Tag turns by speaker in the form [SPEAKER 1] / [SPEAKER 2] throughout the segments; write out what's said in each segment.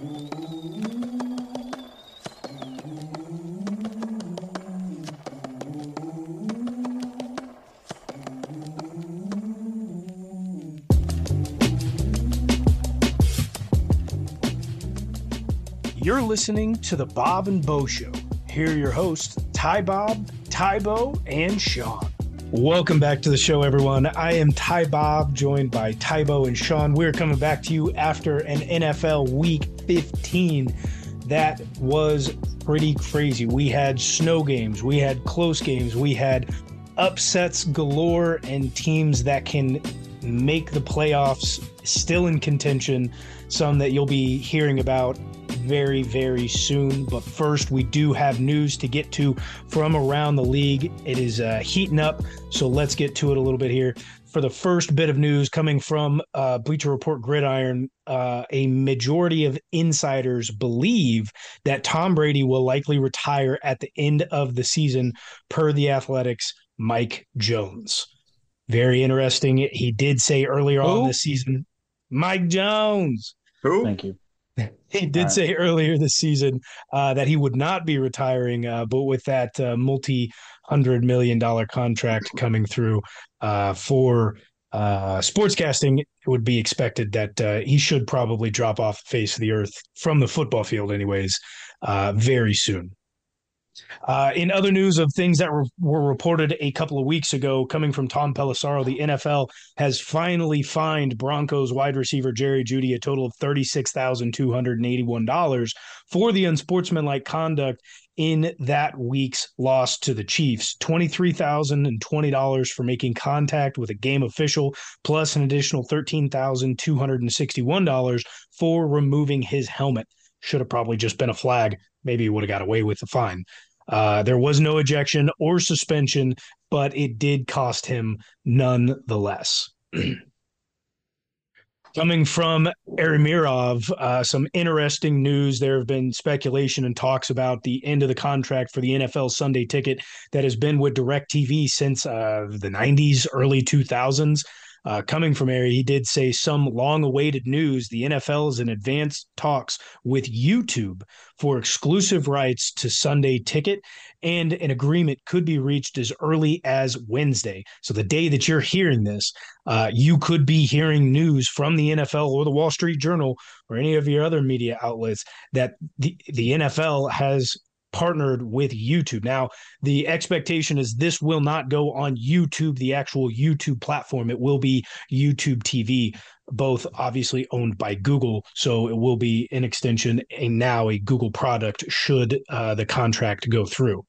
[SPEAKER 1] You're listening to the Bob and Bo Show. Here are your hosts, Ty Bob, Tybo, and Sean. Welcome back to the show, everyone. I am Ty Bob, joined by Tybo and Sean. We're coming back to you after an NFL Week 15 that was pretty crazy. We had snow games, we had close games, we had upsets galore, and teams that can make the playoffs still in contention. Some that you'll be hearing about very, very soon. But first, we do have news to get to from around the league. It is uh, heating up, so let's get to it a little bit here. For the first bit of news coming from uh, Bleacher Report Gridiron, uh, a majority of insiders believe that Tom Brady will likely retire at the end of the season, per the Athletic's Mike Jones. Very interesting. He did say earlier Who? on this season, Mike Jones.
[SPEAKER 2] Who?
[SPEAKER 3] Thank you.
[SPEAKER 1] He did right. say earlier this season uh, that he would not be retiring, uh, but with that uh, multi hundred million dollar contract coming through uh, for uh, sportscasting, it would be expected that uh, he should probably drop off the face of the earth from the football field, anyways, very soon. Uh, in other news of things that were, were, reported a couple of weeks ago, coming from Tom Pelissero, the NFL has finally fined Broncos wide receiver Jerry Jeudy a total of $36,281 for the unsportsmanlike conduct in that week's loss to the Chiefs. $23,020 for making contact with a game official, plus an additional $13,261 for removing his helmet. Should have probably just been a flag. Maybe he would have got away with the fine. Uh, there was no ejection or suspension, but it did cost him nonetheless. Coming from Ari Meirov, uh, some interesting news. There have been speculation and talks about the end of the contract for the NFL Sunday ticket that has been with DirecTV since uh, the 90s, early 2000s. Uh, coming from Ari, he did say some long awaited news. The NFL is in advanced talks with YouTube for exclusive rights to Sunday Ticket, and an agreement could be reached as early as Wednesday. So, the day that you're hearing this, uh, you could be hearing news from the NFL or the Wall Street Journal or any of your other media outlets that the, the NFL has partnered with YouTube. Now, the expectation is this will not go on YouTube, the actual YouTube platform. It will be YouTube TV, both obviously owned by Google. So it will be an extension, and now a Google product should uh, the contract go through.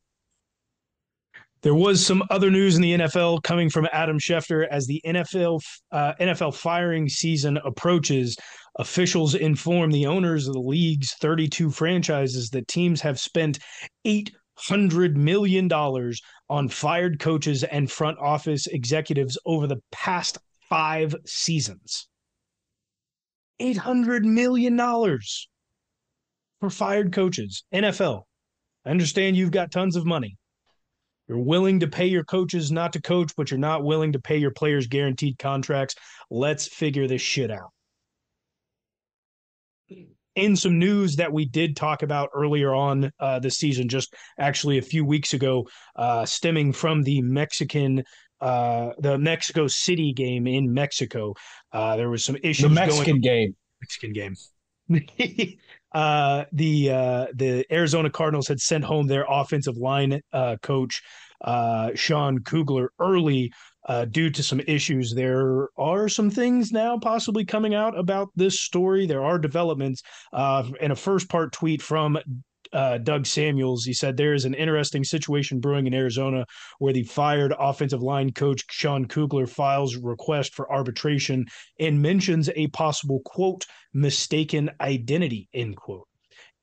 [SPEAKER 1] There was some other news in the NFL coming from Adam Schefter as the NFL uh, NFL firing season approaches. Officials inform the owners of the league's 32 franchises that teams have spent $800 million on fired coaches and front office executives over the past five seasons. $800 million for fired coaches. NFL. I understand you've got tons of money. You're willing to pay your coaches not to coach, but you're not willing to pay your players guaranteed contracts. Let's figure this shit out in some news that we did talk about earlier on uh, this season, just actually a few weeks ago, uh, stemming from the Mexican, uh, the Mexico City game in Mexico. Uh, there was some issues.
[SPEAKER 3] The Mexican
[SPEAKER 1] going,
[SPEAKER 3] game.
[SPEAKER 1] Mexican game. uh, the uh, the Arizona Cardinals had sent home their offensive line uh, coach uh, Sean Kugler early uh, due to some issues. There are some things now possibly coming out about this story. There are developments. Uh, in a first part tweet from uh, Doug Samuels. He said there is an interesting situation brewing in Arizona where the fired offensive line coach Sean Kugler files request for arbitration and mentions a possible quote mistaken identity end quote.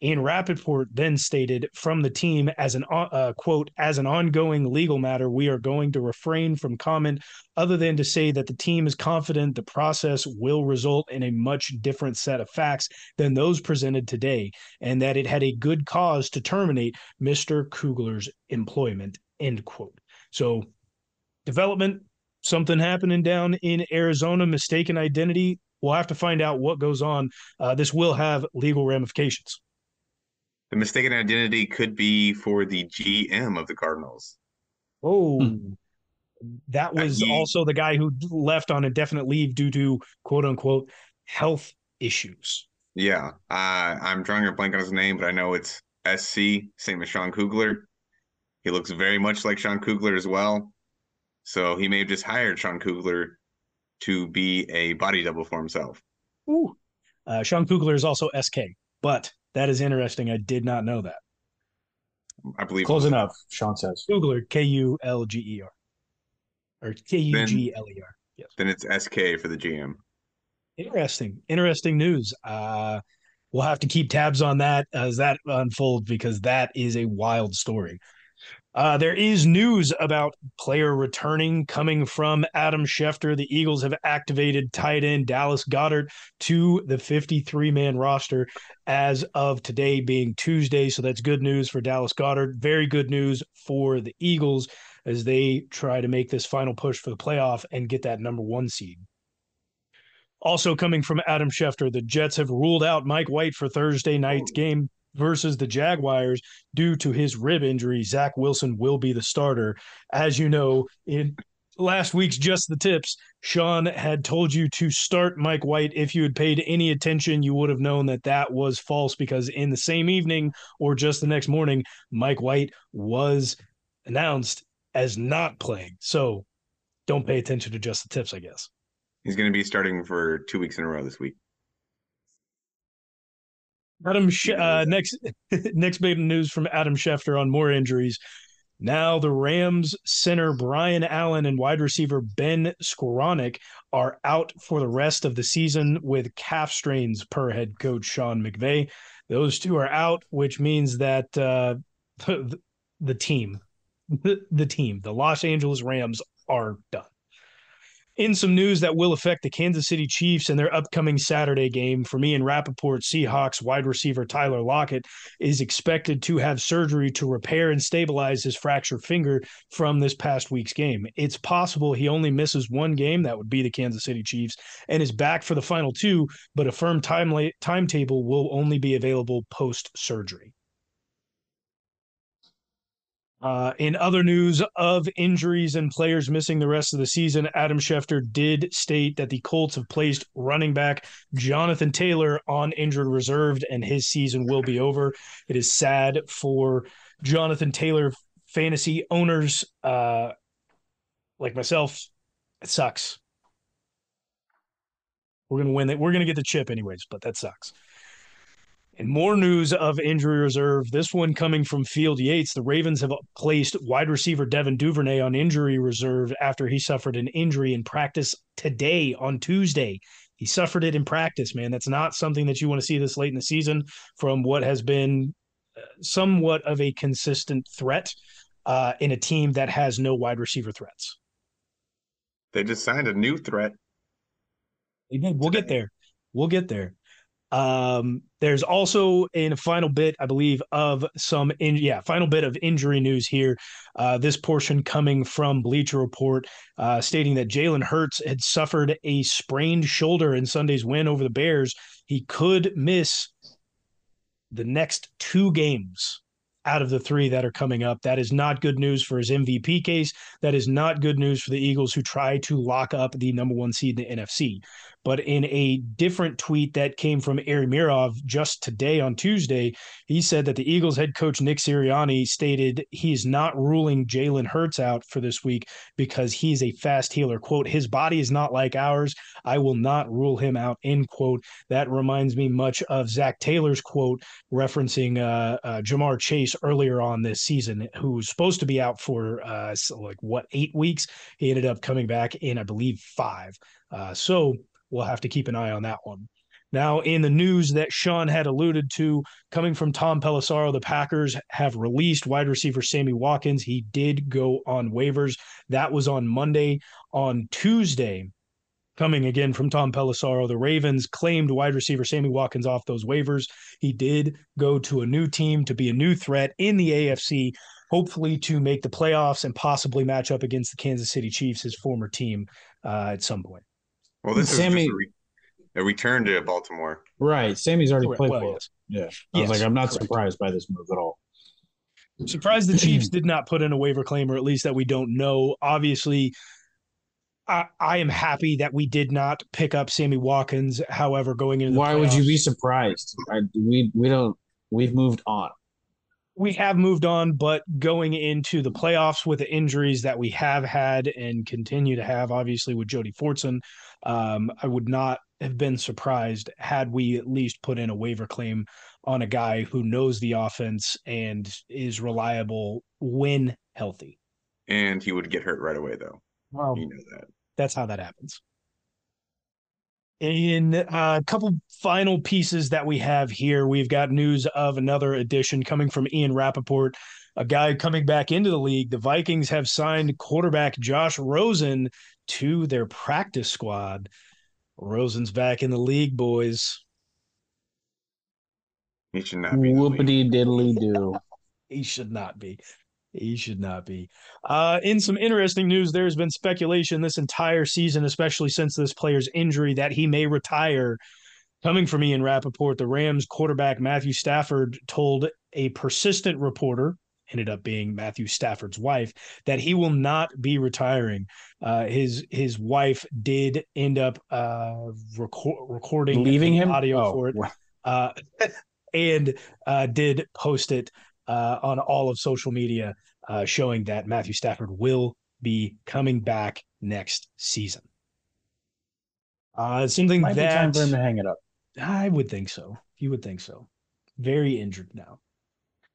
[SPEAKER 1] Ian Rapoport then stated from the team as an uh, quote as an ongoing legal matter, we are going to refrain from comment other than to say that the team is confident the process will result in a much different set of facts than those presented today, and that it had a good cause to terminate Mr. Kugler's employment. End quote. So, development, something happening down in Arizona, mistaken identity we'll have to find out what goes on. Uh, this will have legal ramifications.
[SPEAKER 2] The mistaken identity could be for the GM of the Cardinals.
[SPEAKER 1] Oh, hmm. that was he, also the guy who left on indefinite leave due to quote unquote health issues.
[SPEAKER 2] Yeah, uh, I'm drawing a blank on his name, but I know it's SC, same as Sean Kugler. He looks very much like Sean Kugler as well. So he may have just hired Sean Kugler to be a body double for himself.
[SPEAKER 1] Ooh. Uh, Sean Kugler is also SK, but that is interesting. I did not know that.
[SPEAKER 2] I believe
[SPEAKER 3] close enough. Sean says
[SPEAKER 1] Kugler, K U L G E R, or K U G L E R.
[SPEAKER 2] Yes. Then it's SK for the GM.
[SPEAKER 1] Interesting, interesting news. Uh, we'll have to keep tabs on that as that unfolds because that is a wild story. Uh, there is news about player returning coming from Adam Schefter. The Eagles have activated tight end Dallas Goedert to the 53 man roster as of today, being Tuesday. So that's good news for Dallas Goedert. Very good news for the Eagles as they try to make this final push for the playoff and get that number one seed. Also coming from Adam Schefter, the Jets have ruled out Mike White for Thursday night's game versus the Jaguars due to his rib injury. Zach Wilson will be the starter. As you know, in last week's Just the Tips, Sean had told you to start Mike White. If you had paid any attention, you would have known that that was false because in the same evening or just the next morning, Mike White was announced as not playing. So don't pay attention to Just the Tips, I guess.
[SPEAKER 2] He's going to be starting for two weeks in a row this week.
[SPEAKER 1] Adam, uh, next next big news from Adam Schefter on more injuries. Now the Rams center Brian Allen and wide receiver Ben Skowronek are out for the rest of the season with calf strains, per head coach Sean McVay. Those two are out, which means that uh, the, the team, the, the team, the Los Angeles Rams are done in some news that will affect the Kansas City Chiefs and their upcoming Saturday game, for me and Rapoport, Seahawks wide receiver Tyler Lockett is expected to have surgery to repair and stabilize his fractured finger from this past week's game. It's possible he only misses one game, that would be the Kansas City Chiefs, and is back for the final two, but a firm time timetable will only be available post surgery. Uh, in other news of injuries and players missing the rest of the season, Adam Schefter did state that the Colts have placed running back Jonathan Taylor on injured reserve and his season will be over. It is sad for Jonathan Taylor fantasy owners uh, like myself. It sucks. We're gonna win it. We're gonna get the chip anyways, but that sucks. And more news of injury reserve. This one coming from Field Yates. The Ravens have placed wide receiver Devin Duvernay on injury reserve after he suffered an injury in practice today on Tuesday. He suffered it in practice, man. That's not something that you want to see this late in the season from what has been uh, somewhat of a consistent threat uh, in a team that has no wide receiver threats.
[SPEAKER 2] They just signed a new threat.
[SPEAKER 1] They did. We'll get there. We'll get there. Um, there's also in a final bit, I believe, of some in yeah, final bit of injury news here. Uh, this portion coming from Bleacher Report, uh, stating that Jalen Hurts had suffered a sprained shoulder in Sunday's win over the Bears. He could miss the next two games out of the three that are coming up. That is not good news for his MVP case. That is not good news for the Eagles who try to lock up the number one seed in the NFC. But in a different tweet that came from Ari Meirov just today on Tuesday, he said that the Eagles head coach Nick Sirianni stated he's not ruling Jalen Hurts out for this week because he's a fast healer. Quote, his body is not like ours. I will not rule him out, end quote. That reminds me much of Zac Taylor's quote referencing uh, uh, Ja'Marr Chase earlier on this season, who was supposed to be out for uh, like what, eight weeks. He ended up coming back in, I believe, five. Uh, so we'll have to keep an eye on that one. Now, in the news that Sean had alluded to, coming from Tom Pelissero, the Packers have released wide receiver Sammy Watkins. He did go on waivers. That was on Monday. On Tuesday, coming again from Tom Pelissero, the Ravens claimed wide receiver Sammy Watkins off those waivers. He did go to a new team to be a new threat in the AFC, hopefully to make the playoffs and possibly match up against the Kansas City Chiefs, his former team, uh, at some point.
[SPEAKER 2] Well, this Sammy, is re- a return to Baltimore.
[SPEAKER 3] Right. Sammy's already played
[SPEAKER 1] Well,
[SPEAKER 3] for
[SPEAKER 1] yes.
[SPEAKER 3] Yeah. I
[SPEAKER 1] Yes,
[SPEAKER 3] was like, I'm not
[SPEAKER 1] correct.
[SPEAKER 3] surprised by this move at all.
[SPEAKER 1] Surprised the Chiefs did not put in a waiver claim, or at least that we don't know. Obviously, I, I am happy that we did not pick up Sammy Watkins. However, going into the
[SPEAKER 3] Why would you be surprised? I, we we don't we've moved on.
[SPEAKER 1] we have moved on, but going into the playoffs with the injuries that we have had and continue to have, obviously with Jody Fortson, um, I would not have been surprised had we at least put in a waiver claim on a guy who knows the offense and is reliable when healthy.
[SPEAKER 2] And he would get hurt right away, though.
[SPEAKER 1] Well,
[SPEAKER 2] You know that.
[SPEAKER 1] that's how that happens. In uh, a couple final pieces that we have here, we've got news of another addition coming from Ian Rapoport, a guy coming back into the league. The Vikings have signed quarterback Josh Rosen to their practice squad. Rosen's back in the league, boys.
[SPEAKER 2] He should not be. in the league.
[SPEAKER 3] Whoopity diddly do.
[SPEAKER 1] He should not be. He should not be. Uh, in some interesting news, there's been speculation this entire season, especially since this player's injury, that he may retire. Coming from Ian Rapoport, the Rams quarterback Matthew Stafford told a persistent reporter, ended up being Matthew Stafford's wife, that he will not be retiring. Uh, his his wife did end up uh, record, recording
[SPEAKER 3] Leaving him
[SPEAKER 1] audio
[SPEAKER 3] Oh,
[SPEAKER 1] for it uh, and uh, did post it uh, on all of social media, uh, showing that Matthew Stafford will be coming back next season. Uh, something
[SPEAKER 3] might be time for him to hang it up.
[SPEAKER 1] I would think so. You would think so. Very injured now.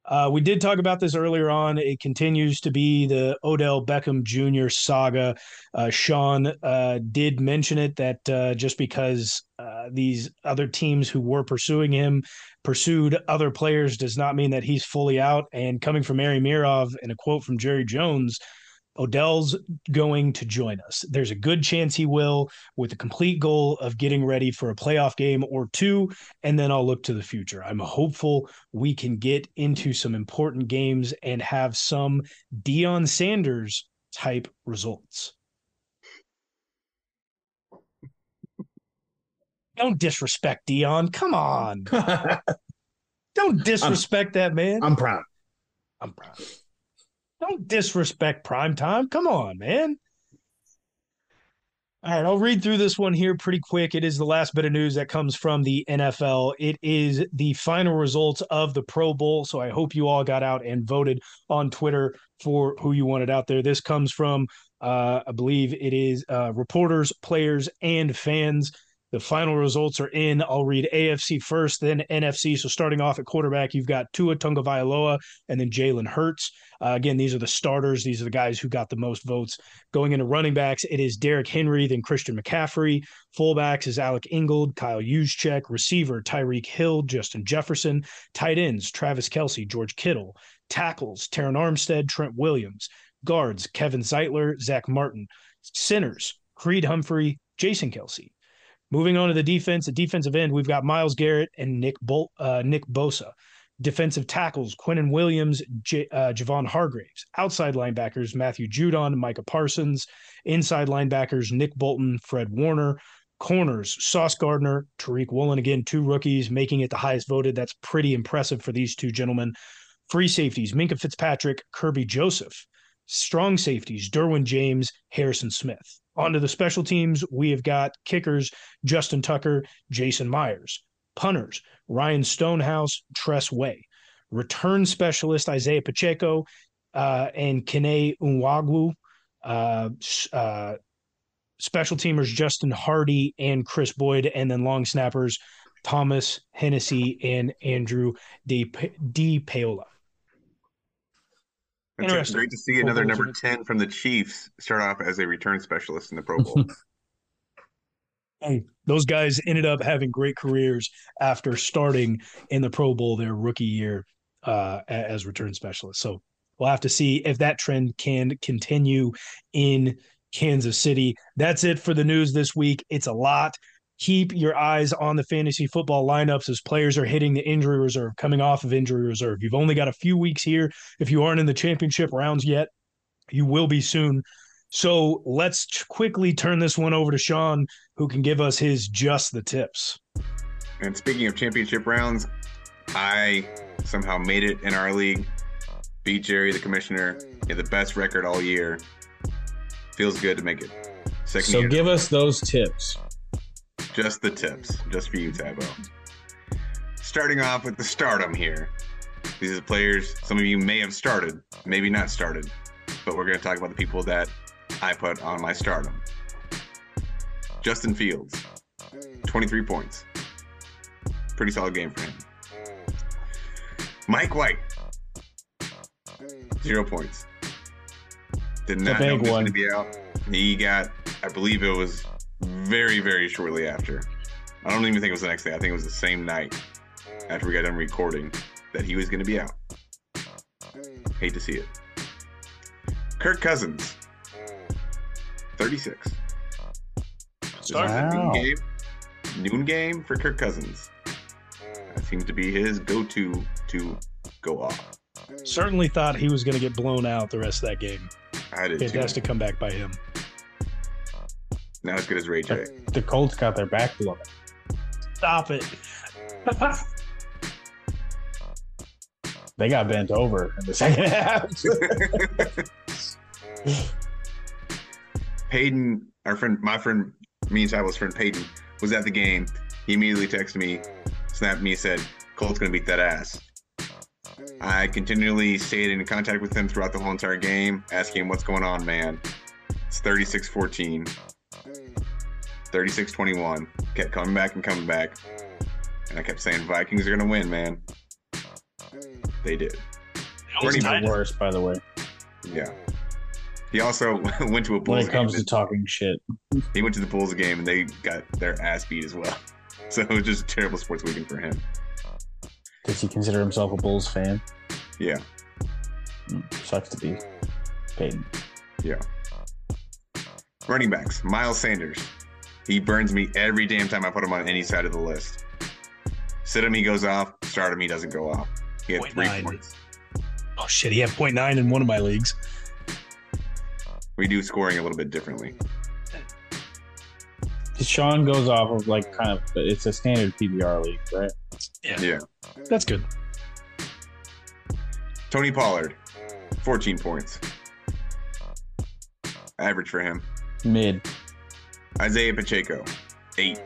[SPEAKER 1] Uh, we did talk about this earlier on. It continues to be the Odell Beckham Jr. saga. Uh, Sean uh, did mention it that uh, just because uh, these other teams who were pursuing him pursued other players does not mean that he's fully out. And coming from Ari Meirov and a quote from Jerry Jones, Odell's going to join us. There's a good chance he will, with the complete goal of getting ready for a playoff game or two, and then I'll look to the future. I'm hopeful we can get into some important games and have some Deion Sanders type results. Don't disrespect Deion. Come on. Don't disrespect that man.
[SPEAKER 3] I'm proud.
[SPEAKER 1] I'm proud. Don't disrespect prime time. Come on, man. All right, I'll read through this one here pretty quick. It is the last bit of news that comes from the NFL. It is the final results of the Pro Bowl. So I hope you all got out and voted on Twitter for who you wanted out there. This comes from, uh, I believe it is uh, reporters, players, and fans. The final results are in. I'll read AFC first, then NFC. So starting off at quarterback, you've got Tua Tagovailoa and then Jalen Hurts. Uh, again, these are the starters. These are the guys who got the most votes. Going into running backs, it is Derrick Henry, then Christian McCaffrey. Fullbacks is Alec Ingold, Kyle Juszczyk. Receiver, Tyreek Hill, Justin Jefferson. Tight ends, Travis Kelce, George Kittle. Tackles, Terron Armstead, Trent Williams. Guards, Kevin Zeitler, Zack Martin. Centers, Creed Humphrey, Jason Kelce. Moving on to the defense, the defensive end, we've got Myles Garrett and Nick Bol- uh, Nick Bosa. Defensive tackles, Quinnen Williams, J- uh, Javon Hargraves. Outside linebackers, Matthew Judon, Micah Parsons. Inside linebackers, Nick Bolton, Fred Warner. Corners, Sauce Gardner, Tariq Woolen. Again, two rookies making it the highest voted. That's pretty impressive for these two gentlemen. Free safeties, Minkah Fitzpatrick, Kerby Joseph. Strong safeties, Derwin James, Harrison Smith. On to the special teams, we have got kickers, Justin Tucker, Jason Myers. Punters, Ryan Stonehouse, Tress Way. Return specialist, Isaiah Pacheco, uh, and Kene Nwangwu. Uh, uh, special teamers, Justin Hardee and Chris Boyd. And then long snappers, Thomas Hennessy and Andrew De, De Paola.
[SPEAKER 2] It's
[SPEAKER 1] Interesting.
[SPEAKER 2] great to see another number 10 from the Chiefs start off as a return specialist in the Pro Bowl.
[SPEAKER 1] Hey, those guys ended up having great careers after starting in the Pro Bowl their rookie year uh, as return specialists. So we'll have to see if that trend can continue in Kansas City. That's it for the news this week. It's a lot. Keep your eyes on the fantasy football lineups as players are hitting the injury reserve, coming off of injury reserve. You've only got a few weeks here. If you aren't in the championship rounds yet, you will be soon. So let's ch- quickly turn this one over to Sean, who can give us his just the tips.
[SPEAKER 2] And speaking of championship rounds, I somehow made it in our league. Beat Jerry, the commissioner. He had the best record all year. Feels good to make it. Second
[SPEAKER 3] So
[SPEAKER 2] year,
[SPEAKER 3] give us those tips.
[SPEAKER 2] Just the tips, just for you, Tabo. Starting off with the stardom here. These are the players some of you may have started, maybe not started, but we're going to talk about the people that I put on my stardom. Justin Fields, 23 points. Pretty solid game for him. Mike White, zero points. Did not know he was going to be out. He got, I believe it was very, very shortly after. I don't even think it was the next day. I think it was the same night after we got done recording that he was going to be out. Hate to see it. Kirk Cousins, 36. This is a
[SPEAKER 3] Wow.
[SPEAKER 2] noon game. Noon game for Kirk Cousins. That seems to be his go-to to go off.
[SPEAKER 1] Certainly thought he was going to get blown out the rest of that game.
[SPEAKER 2] I did
[SPEAKER 1] It
[SPEAKER 2] too.
[SPEAKER 1] has to come back by him.
[SPEAKER 2] Not as good as Ray J.
[SPEAKER 3] The Colts got their back blown.
[SPEAKER 1] Stop it.
[SPEAKER 3] They got bent over in the second half.
[SPEAKER 2] Peyton, our friend, my friend, me and Tyler's friend Peyton, was at the game. He immediately texted me, snapped me, said, Colt's going to beat that ass. I continually stayed in contact with him throughout the whole entire game, asking him, what's going on, man? It's 36 14, 36 21. Kept coming back and coming back. And I kept saying, Vikings are going to win, man. They did.
[SPEAKER 1] Almost
[SPEAKER 2] Pretty
[SPEAKER 1] tied
[SPEAKER 3] the
[SPEAKER 1] it.
[SPEAKER 3] worst, by the way,
[SPEAKER 2] Yeah. He also went to a Bulls. Game.
[SPEAKER 3] When it comes to talking shit.
[SPEAKER 2] He went to the Bulls game and they got their ass beat as well. So it was just a terrible sports weekend for him.
[SPEAKER 3] Does he consider himself a Bulls fan?
[SPEAKER 2] Yeah.
[SPEAKER 3] Mm, Sucks to be Peyton. Yeah.
[SPEAKER 2] Running backs, Miles Sanders. He burns me every damn time I put him on any side of the list. Sit him, he goes off. Start him, he doesn't go off. He had
[SPEAKER 1] Point
[SPEAKER 2] three
[SPEAKER 1] nine.
[SPEAKER 2] points.
[SPEAKER 1] Oh, shit. He had 0.9 in one of my leagues.
[SPEAKER 2] We do scoring a little bit differently.
[SPEAKER 3] Sean goes off of like kind of it's a standard PPR league, right?
[SPEAKER 2] Yeah. Yeah.
[SPEAKER 1] That's good.
[SPEAKER 2] Tony Pollard, 14 points. Average for him.
[SPEAKER 3] Mid.
[SPEAKER 2] Isaiah Pacheco, eight.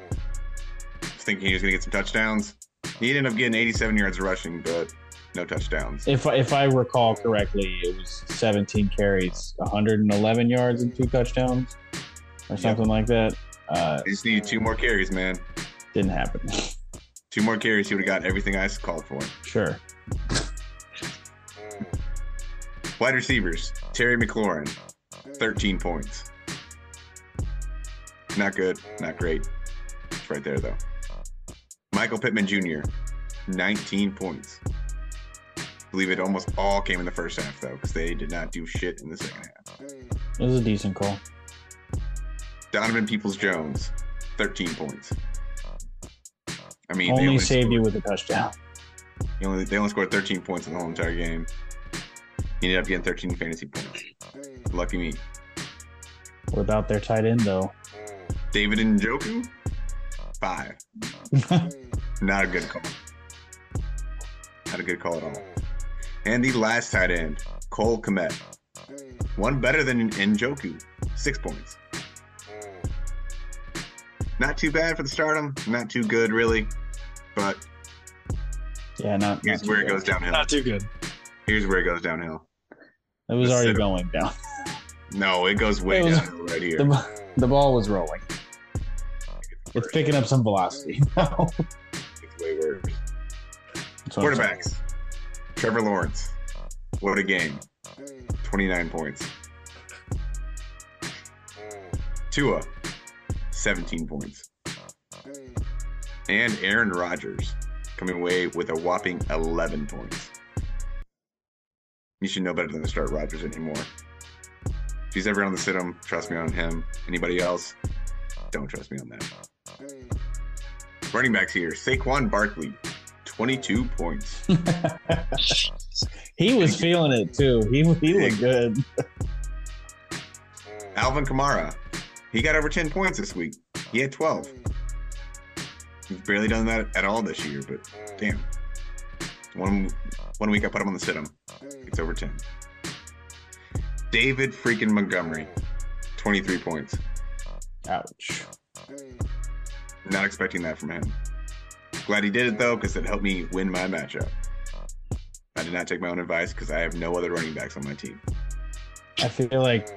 [SPEAKER 2] Was thinking he was going to get some touchdowns. He ended up getting 87 yards rushing, but no touchdowns.
[SPEAKER 3] If if I recall correctly, it was 17 carries, 111 yards and two touchdowns, or something like that. Uh,
[SPEAKER 2] They just needed two more carries, man.
[SPEAKER 3] didn't happen.
[SPEAKER 2] Two more carries, he would have got everything I called for.
[SPEAKER 3] sure.
[SPEAKER 2] Wide receivers, Terry McLaurin, 13 points. Not good, not great. It's right there, though. Michael Pittman Jr., 19 points. I believe it almost all came in the first half, though, because they did not do shit in the second half.
[SPEAKER 3] It was a decent call.
[SPEAKER 2] Donovan Peoples Jones, 13 points. I mean, they
[SPEAKER 3] Only
[SPEAKER 2] only
[SPEAKER 3] saved
[SPEAKER 2] scored,
[SPEAKER 3] you with a touchdown.
[SPEAKER 2] They only, they only scored 13 points in the whole entire game. He ended up getting 13 fantasy points. Lucky me.
[SPEAKER 3] Without their tight end, though.
[SPEAKER 2] David Njoku, five. Not a good call. Not a good call at all. And the last tight end, Cole Kmet. One better than Njoku, six points. Not too bad for the stardom. Not too good, really. But
[SPEAKER 3] yeah, not.
[SPEAKER 2] here's
[SPEAKER 3] not
[SPEAKER 2] where
[SPEAKER 3] too
[SPEAKER 2] it goes
[SPEAKER 3] bad.
[SPEAKER 2] downhill.
[SPEAKER 1] Not too good.
[SPEAKER 2] Here's where it goes downhill.
[SPEAKER 3] It was
[SPEAKER 2] Let's
[SPEAKER 3] already
[SPEAKER 2] sit 'em.
[SPEAKER 3] going down.
[SPEAKER 2] No, it goes way
[SPEAKER 3] It was-
[SPEAKER 2] downhill right here.
[SPEAKER 3] The, the ball was rolling. It's picking up some velocity. now.
[SPEAKER 2] It's way worse.
[SPEAKER 3] That's what I'm saying.
[SPEAKER 2] Quarterbacks. Trevor Lawrence. What a game. 29 points. Tua. 17 points. And Aaron Rodgers coming away with a whopping 11 points. You should know better than to start Rodgers anymore. If he's ever on the sit him, trust me on him. Anybody else, don't trust me on that. Running backs here. Saquon Barkley, 22 points.
[SPEAKER 3] he was feeling it too. He he looked good. Mm.
[SPEAKER 2] Alvin Kamara. He got over 10 points this week. He had 12. Mm. He's barely done that at all this year, but mm. damn. One one week I put him on the sit him. It's over 10. David freaking Montgomery. 23 points.
[SPEAKER 3] Ouch.
[SPEAKER 2] Not expecting that from him. Glad he did it though, because it helped me win my matchup. I did not take my own advice because I have no other running backs on my team.
[SPEAKER 3] I feel like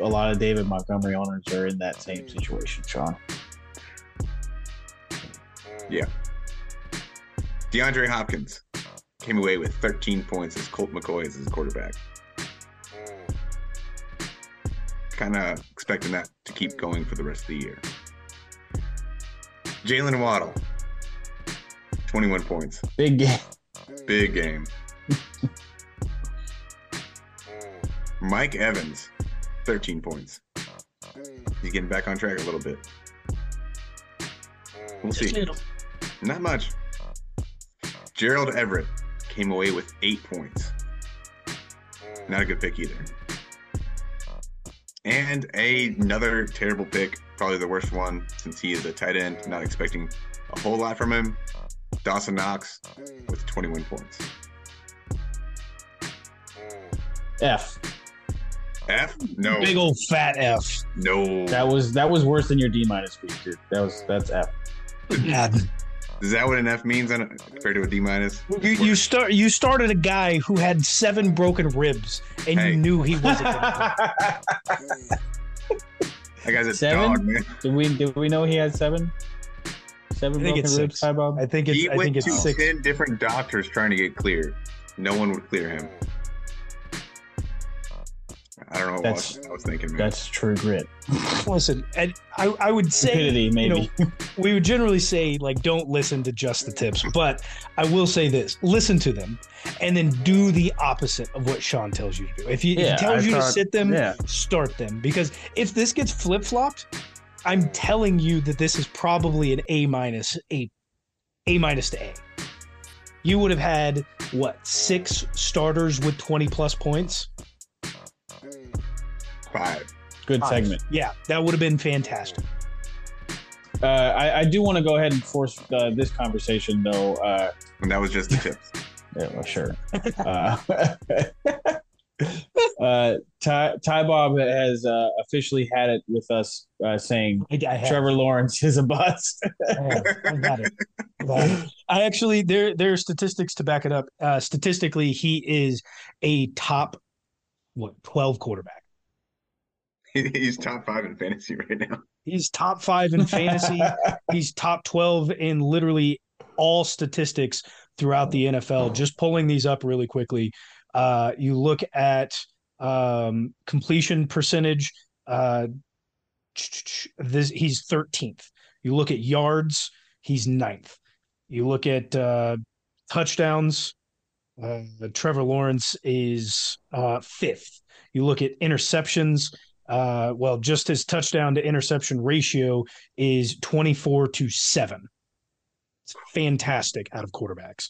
[SPEAKER 3] a lot of David Montgomery owners are in that same situation, Sean.
[SPEAKER 2] Yeah. DeAndre Hopkins came away with 13 points as Colt McCoy is his quarterback. Kind of expecting that to keep going for the rest of the year. Jaylen Waddle, 21 points.
[SPEAKER 3] Big game.
[SPEAKER 2] Big game. Mike Evans, 13 points. He's getting back on track a little bit. We'll see. Not much. Gerald Everett came away with eight points. Not a good pick either. And a, another terrible pick, probably the worst one since he is a tight end. Not expecting a whole lot from him. Dawson Knox with 21 points.
[SPEAKER 3] F.
[SPEAKER 2] F? No.
[SPEAKER 1] Big old fat F.
[SPEAKER 2] No.
[SPEAKER 3] That was that was worse than your D minus week, dude. That was that's F.
[SPEAKER 1] God.
[SPEAKER 2] Is that what an F means on, compared to a D minus?
[SPEAKER 1] You, you start you started a guy who had seven broken ribs, and
[SPEAKER 2] Hey.
[SPEAKER 1] you knew he wasn't. Gonna
[SPEAKER 2] That guy's a
[SPEAKER 3] Seven?
[SPEAKER 2] dog, man.
[SPEAKER 3] did we did we know he had seven? Seven
[SPEAKER 1] I think
[SPEAKER 3] broken ribs,
[SPEAKER 1] six.
[SPEAKER 3] Ty Bob?
[SPEAKER 1] I think it's
[SPEAKER 2] He
[SPEAKER 1] I
[SPEAKER 2] went
[SPEAKER 1] think it's
[SPEAKER 2] to
[SPEAKER 1] six.
[SPEAKER 2] 10 different doctors trying to get cleared. No one would clear him. I don't know what
[SPEAKER 3] That's-
[SPEAKER 2] else I was thinking, man.
[SPEAKER 3] That's true grit.
[SPEAKER 1] Listen, and I I would say
[SPEAKER 3] Stupidity, maybe.
[SPEAKER 1] you know, we would generally say like don't listen to just the tips, but I will say this: listen to them, and then do the opposite of what Sean tells you to do. If he, if he tells
[SPEAKER 3] I
[SPEAKER 1] you to sit them,
[SPEAKER 3] yeah.
[SPEAKER 1] start them because if this gets flip flopped, I'm telling you that this is probably an A minus a A minus to A. You would have had what six starters with 20 plus points?
[SPEAKER 2] Five.
[SPEAKER 3] Good
[SPEAKER 1] Five.
[SPEAKER 3] segment.
[SPEAKER 1] Yeah, that would have been fantastic.
[SPEAKER 3] Uh, I, I do want to go ahead and force uh, this conversation, though. Uh,
[SPEAKER 2] And that was just the tips.
[SPEAKER 3] yeah, well, sure. uh, uh, Ty, Ty Bob has uh, officially had it with us uh, saying
[SPEAKER 1] I, I have-
[SPEAKER 3] Trevor Lawrence is a bust.
[SPEAKER 1] I got. I got it. I actually there there are statistics to back it up. Uh, statistically, he is a top what twelve quarterback.
[SPEAKER 2] He's top five in fantasy right now.
[SPEAKER 1] He's top five in fantasy. He's top twelve in literally all statistics throughout the NFL. Just pulling these up really quickly. Uh, you look at um, completion percentage. Uh, this he's thirteenth. You look at yards. He's ninth. You look at uh, touchdowns. Uh, Trevor Lawrence is uh, fifth. You look at interceptions. Uh, well, just his touchdown to interception ratio is 24 to 7. It's fantastic out of quarterbacks.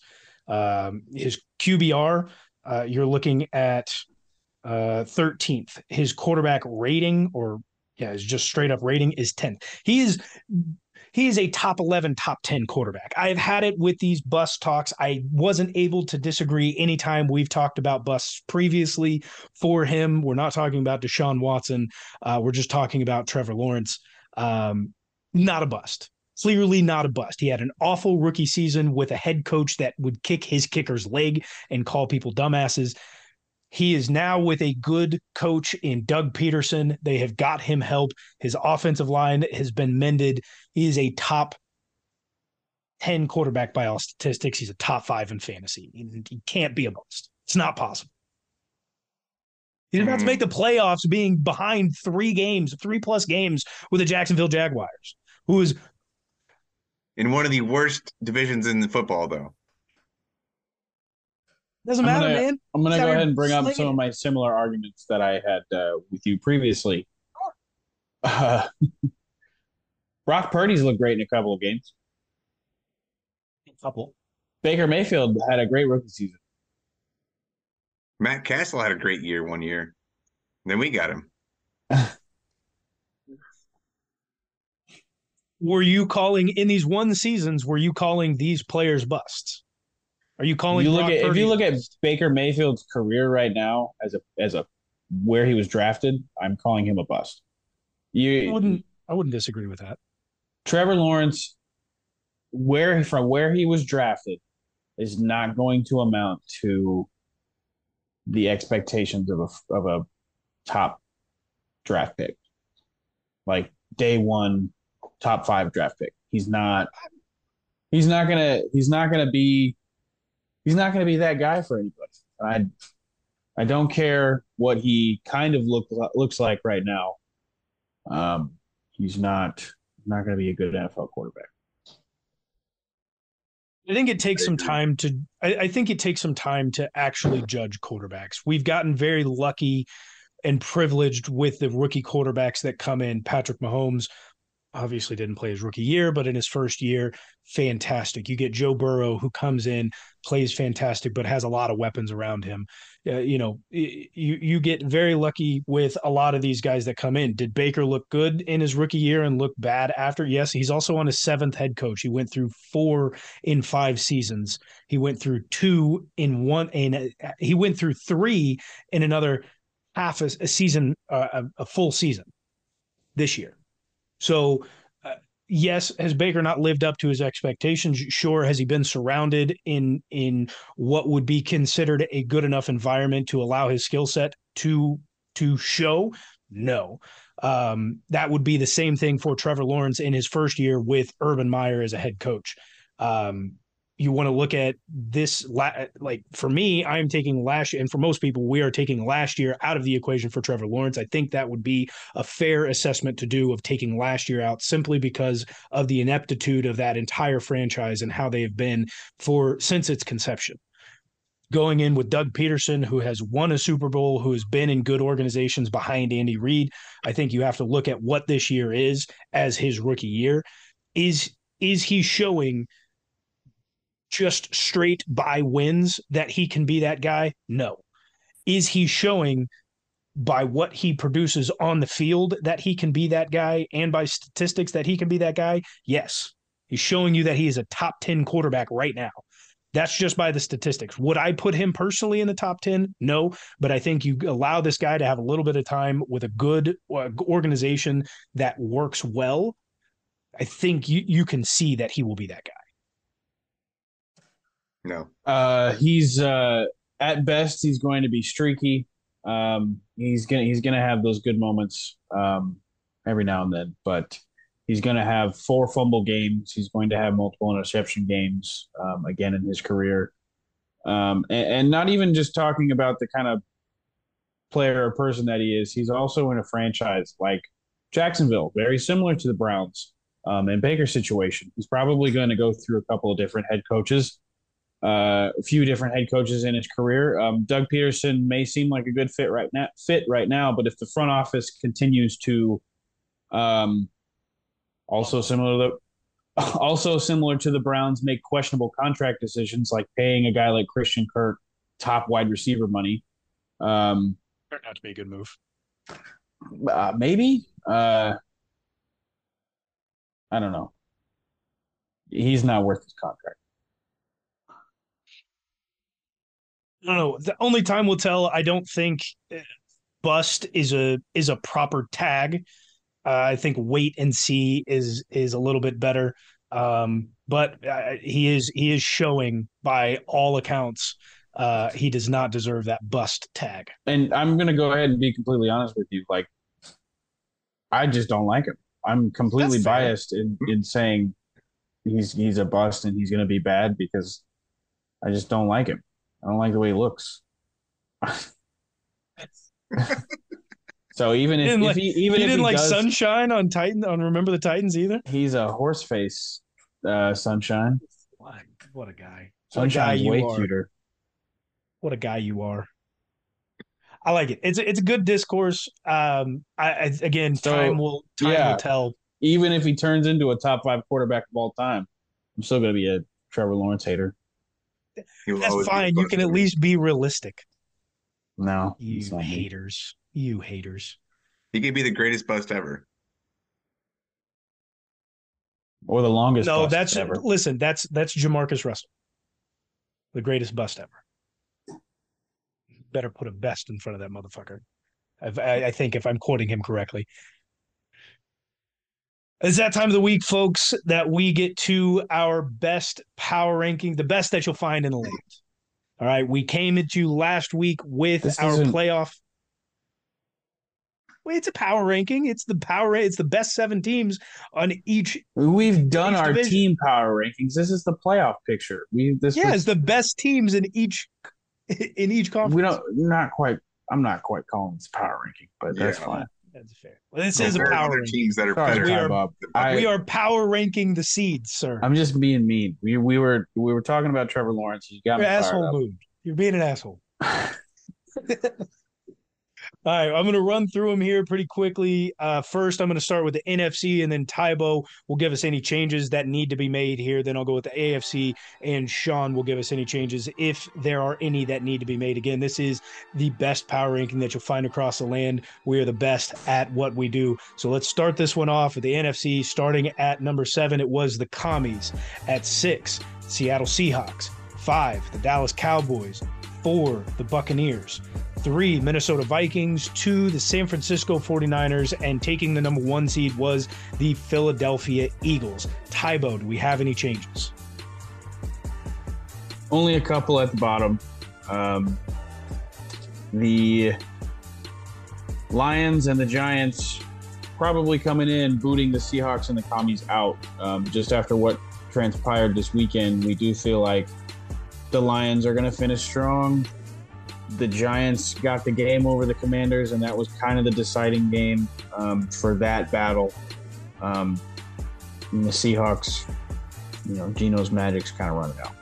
[SPEAKER 1] Um, his QBR, uh, you're looking at uh, 13th. His quarterback rating, or yeah, his just straight up rating is 10th. He is he is a top 11 top 10 quarterback. I've had it with these bus talks. I wasn't able to disagree anytime we've talked about busts previously for him. We're not talking about deshaun watson. Uh, we're just talking about trevor lawrence. Um, not a bust. Clearly not a bust. He had an awful rookie season with a head coach that would kick his kicker's leg and call people dumbasses he is now with a good coach in Doug Pederson. They have got him help. His offensive line has been mended. He is a top 10 quarterback by all statistics. He's a top five in fantasy. He, he can't be a bust. It's not possible. He's about to
[SPEAKER 2] Mm.
[SPEAKER 1] make the playoffs being behind three games, three plus games with the Jacksonville Jaguars, who is
[SPEAKER 2] In one of the worst divisions in the football, though.
[SPEAKER 1] Doesn't
[SPEAKER 3] I'm
[SPEAKER 1] matter,
[SPEAKER 3] gonna-
[SPEAKER 1] man.
[SPEAKER 3] I'm going to go ahead and bring up some of my similar arguments that I had uh, with you previously. Uh, Brock Purdy's looked great in a couple of games.
[SPEAKER 1] A Couple.
[SPEAKER 3] Baker Mayfield had a great rookie season.
[SPEAKER 2] Matt Cassel had a great year one year. Then we got him.
[SPEAKER 1] were you calling in these one seasons? Were you calling these players busts? Are you calling?
[SPEAKER 3] You look at if you look at? Baker Mayfield's career right now as a as a where he was drafted, I'm calling him a bust.
[SPEAKER 1] I
[SPEAKER 3] You
[SPEAKER 1] wouldn't. I wouldn't disagree with that.
[SPEAKER 3] Trevor Lawrence, where from where he was drafted, is not going to amount to the expectations of a of a top draft pick, like day one, top five draft pick. He's not. He's not gonna. He's not gonna be. He's not gonna be that guy for anybody. I. I don't care what he kind of look looks like right now. Um, he's not not going to be a good NFL quarterback.
[SPEAKER 1] I think it takes some time to. I, I think it takes some time to actually judge quarterbacks. We've gotten very lucky and privileged with the rookie quarterbacks that come in. Patrick Mahomes obviously didn't play his rookie year, but in his first year, fantastic. You get Joe Burrow who comes in, plays fantastic, but has a lot of weapons around him. Uh, you know, you you get very lucky with a lot of these guys that come in. Did Baker look good in his rookie year and look bad after? Yes, he's also on his seventh head coach. He went through four in five seasons. He went through two in one, and he went through three in another half a, a season, uh, a, a full season this year. So, yes, has Baker not lived up to his expectations? Sure. Has he been surrounded in in what would be considered a good enough environment to allow his skill set to to show? No. Um, that would be the same thing for Trevor Lawrence in his first year with Urban Meyer as a head coach. Um, you want to look at this la- like for me i'm taking last year and for most people we are taking last year out of the equation for trevor lawrence i think that would be a fair assessment to do of taking last year out simply because of the ineptitude of that entire franchise and how they have been for since its conception going in with Doug Pederson, who has won a Super Bowl, who has been in good organizations behind Andy Reid. I think you have to look at what this year is as his rookie year. Is is he showing just straight by wins that he can be that guy? No. Is he showing by what he produces on the field that he can be that guy and by statistics that he can be that guy? Yes. He's showing you that he is a top 10 quarterback right now. That's just by the statistics. Would I put him personally in the top 10? No, but I think you allow this guy to have a little bit of time with a good uh, organization that works well. I think you, you can see that he will be that guy.
[SPEAKER 2] No.
[SPEAKER 3] Uh, he's uh, at best he's going to be streaky. Um, he's gonna he's gonna have those good moments um, every now and then, but he's to have four fumble games. He's going to have multiple interception games um, again in his career, um, and, and not even just talking about the kind of player or person that he is. He's also in a franchise like Jacksonville, very similar to the Browns um, and Baker's situation. He's probably going to go through a couple of different head coaches uh, a few different head coaches in his career. Um, Doug Pederson may seem like a good fit right now, fit right now, but if the front office continues to, um, also similar to the, also similar to the Browns, make questionable contract decisions like paying a guy like Christian Kirk top wide receiver money. Um,
[SPEAKER 1] Turned out to be a good move.
[SPEAKER 3] uh, maybe. Uh, I don't know. He's not worth his contract.
[SPEAKER 1] I don't know. The only time will tell. I don't think uh, bust is a is a proper tag. Uh, I think wait and see is is a little bit better. Um, but uh, he is he is showing by all accounts uh, he does not deserve that bust tag.
[SPEAKER 3] and I'm gonna go ahead and be completely honest with you. Like, I just don't like him. I'm completely
[SPEAKER 1] That's fair.
[SPEAKER 3] biased in, in saying he's he's a bust and he's gonna be bad because I just don't like him. I don't like the way he looks. so even
[SPEAKER 1] He
[SPEAKER 3] if,
[SPEAKER 1] didn't
[SPEAKER 3] if
[SPEAKER 1] like-
[SPEAKER 3] he even
[SPEAKER 1] he
[SPEAKER 3] if
[SPEAKER 1] didn't
[SPEAKER 3] he
[SPEAKER 1] like
[SPEAKER 3] does,
[SPEAKER 1] Sunshine on Titan on Remember the Titans either.
[SPEAKER 3] he's a horse face. Uh, sunshine.
[SPEAKER 1] What a, what a guy! What a guy
[SPEAKER 3] way
[SPEAKER 1] are.
[SPEAKER 3] cuter.
[SPEAKER 1] What a guy you are. I like it. It's a, it's a good discourse. Um, I, I again,
[SPEAKER 3] So,
[SPEAKER 1] time will time
[SPEAKER 3] yeah.
[SPEAKER 1] will tell.
[SPEAKER 3] Even if he turns into a top five quarterback of all time, I'm still gonna be a Trevor Lawrence hater.
[SPEAKER 2] He
[SPEAKER 1] That's fine. You can at least be realistic.
[SPEAKER 3] No,
[SPEAKER 1] You
[SPEAKER 3] it's not me.
[SPEAKER 1] haters. You haters.
[SPEAKER 2] He could be the greatest bust ever.
[SPEAKER 3] Or the longest.
[SPEAKER 1] No,
[SPEAKER 3] bust
[SPEAKER 1] that's
[SPEAKER 3] ever.
[SPEAKER 1] listen. That's that's Jamarcus Russell, the greatest bust ever. Better put a best in front of that motherfucker. I've- I, I think if I'm quoting him correctly. It's that time of the week, folks, that we get to our best power ranking, the best that you'll find in the land. All right, we came at you last week with
[SPEAKER 3] This
[SPEAKER 1] our
[SPEAKER 3] isn't-
[SPEAKER 1] playoff. Well, it's a power ranking. It's the power. It's the best seven teams on each
[SPEAKER 3] We've done
[SPEAKER 1] Each
[SPEAKER 3] our
[SPEAKER 1] division.
[SPEAKER 3] team power rankings. This is the playoff picture. We this
[SPEAKER 1] Yeah,
[SPEAKER 3] was-
[SPEAKER 1] it's the best teams in each in each conference.
[SPEAKER 3] we don't not quite. I'm not quite calling this power ranking, but that's
[SPEAKER 2] Yeah.
[SPEAKER 3] fine.
[SPEAKER 1] That's fair. Well, this
[SPEAKER 2] So
[SPEAKER 1] is a power
[SPEAKER 2] other
[SPEAKER 1] ranking.
[SPEAKER 2] teams that are
[SPEAKER 3] Sorry,
[SPEAKER 2] better.
[SPEAKER 1] we are-
[SPEAKER 3] Bob.
[SPEAKER 2] than
[SPEAKER 3] I-
[SPEAKER 1] we are power ranking the seeds, sir.
[SPEAKER 3] I'm just being mean. We we were we were talking about Trevor Lawrence. You got
[SPEAKER 1] You're
[SPEAKER 3] me
[SPEAKER 1] an
[SPEAKER 3] fired
[SPEAKER 1] asshole
[SPEAKER 3] up.
[SPEAKER 1] mood. You're being an asshole. All right, I'm going to run through them here pretty quickly. Uh, first, I'm going to start with the NFC, and then Tybo will give us any changes that need to be made here. Then I'll go with the AFC, and Sean will give us any changes if there are any that need to be made. Again, this is the best power ranking that you'll find across the land. We are the best at what we do. So let's start this one off with the NFC. Starting at number seven, it was the Commies. At six, Seattle Seahawks. Five, the Dallas Cowboys. Four, the Buccaneers three Minnesota Vikings, two the San Francisco 49ers, and taking the number one seed was the Philadelphia Eagles. Tybo, do we have any changes?
[SPEAKER 3] Only a couple at the bottom. Um, the Lions and the Giants probably coming in, booting the Seahawks and the Commies out. Um, just after what transpired this weekend, we do feel like the Lions are going to finish strong. The Giants got the game over the Commanders, and that was kind of the deciding game um, for that battle. Um, the Seahawks, you know, Geno's magic's kind of running out.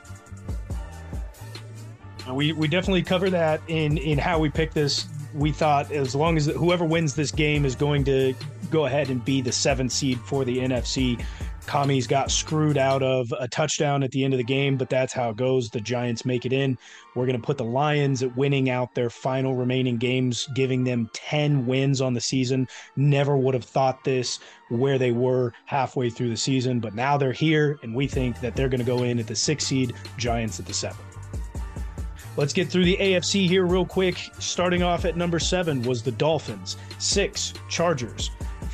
[SPEAKER 1] We we definitely cover that in in how we picked this. We thought as long as whoever wins this game is going to go ahead and be the seventh seed for the NFC. Commies got screwed out of a touchdown at the end of the game, but that's how it goes. The Giants make it in. We're going to put the Lions at winning out their final remaining games, giving them 10 wins on the season. Never would have thought this where they were halfway through the season, but now they're here, and we think that they're going to go in at the six seed, Giants at the seven. Let's get through the AFC here real quick. Starting off at number seven was the Dolphins, six, Chargers.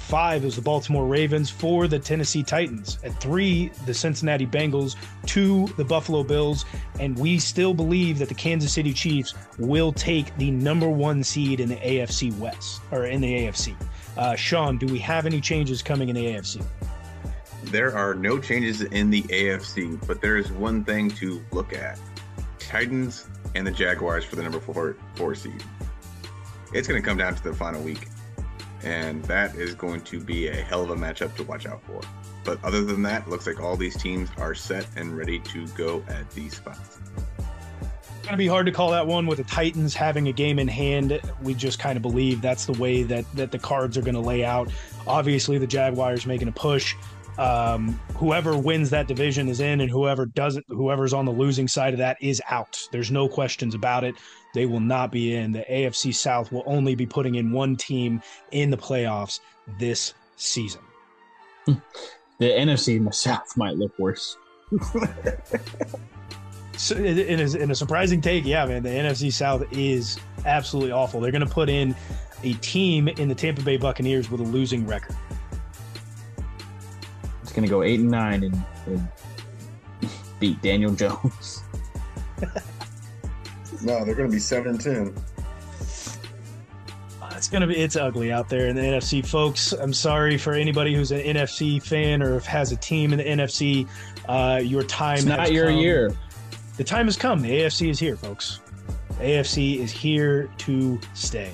[SPEAKER 1] Five is the Baltimore Ravens, four, the Tennessee Titans. At three, the Cincinnati Bengals, two, the Buffalo Bills, and we still believe that the Kansas City Chiefs will take the number one seed in the AFC West, or in the AFC. Uh, Sean, do we have any changes coming in the AFC?
[SPEAKER 2] There are no changes in the AFC, but there is one thing to look at: Titans and the Jaguars for the number four four seed. It's going to come down to the final week, and that is going to be a hell of a matchup to watch out for. But other than that, looks like all these teams are set and ready to go at these spots.
[SPEAKER 1] It's going to be hard to call that one with the Titans having a game in hand. We just kind of believe that's the way that that the cards are going to lay out. Obviously, the Jaguars making a push. Um, whoever wins that division is in, and whoever doesn't, whoever's on the losing side of that is out. There's no questions about it. They will not be in. The AFC South will only be putting in one team in the playoffs this season.
[SPEAKER 3] The NFC in the South might look worse.
[SPEAKER 1] So, in, in, a, in a surprising take, yeah, man, the NFC South is absolutely awful. They're going to put in a team in the Tampa Bay Buccaneers with a losing record.
[SPEAKER 3] It's going to go eight and nine and, and beat Daniel Jones.
[SPEAKER 2] No, they're going to be seven and ten.
[SPEAKER 1] Uh, It's gonna be it's ugly out there in the NFC, folks. I'm sorry for anybody who's an NFC fan or has a team in the NFC. Uh, your time
[SPEAKER 3] It's not
[SPEAKER 1] has
[SPEAKER 3] your
[SPEAKER 1] come.
[SPEAKER 3] year.
[SPEAKER 1] The time has come. The AFC is here, folks. The AFC is here to stay.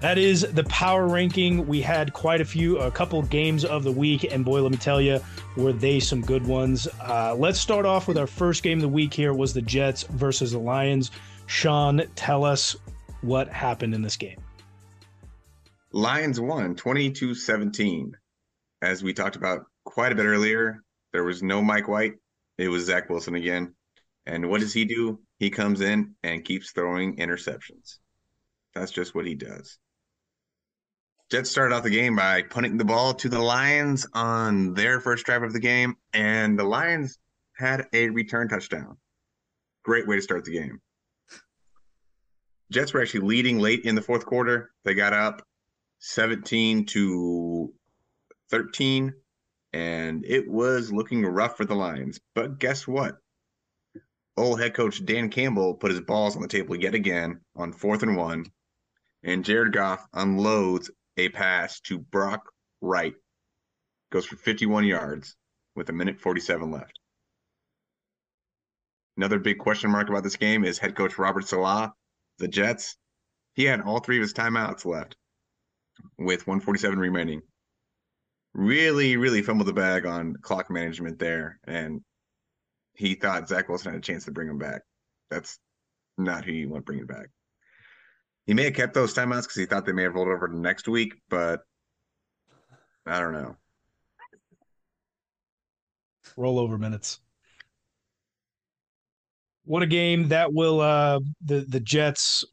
[SPEAKER 1] That is the power ranking. We had quite a few, a couple games of the week, and boy, let me tell you, were they some good ones. Uh, let's start off with our first game of the week. Here was the Jets versus the Lions. Sean, tell us what happened in this game.
[SPEAKER 2] Lions won 22 17. As we talked about quite a bit earlier, there was no Mike White. It was Zach Wilson again. And what does he do? He comes in and keeps throwing interceptions. That's just what he does. Jets started off the game by punting the ball to the Lions on their first drive of the game, and the Lions had a return touchdown. Great way to start the game. Jets were actually leading late in the fourth quarter. They got up 17 to 13, and it was looking rough for the Lions. But guess what? Old head coach Dan Campbell put his balls on the table yet again on fourth and one, and Jared Goff unloads a pass to Brock Wright. Goes for 51 yards with a minute 47 left. Another big question mark about this game is head coach Robert Saleh, the Jets. He had all three of his timeouts left with 147 remaining. Really, really fumbled the bag on clock management there. And he thought Zach Wilson had a chance to bring him back. That's not who you want bringing back. He may have kept those timeouts because he thought they may have rolled over to next week, but I don't know.
[SPEAKER 1] Rollover minutes. What a game that will uh the the Jets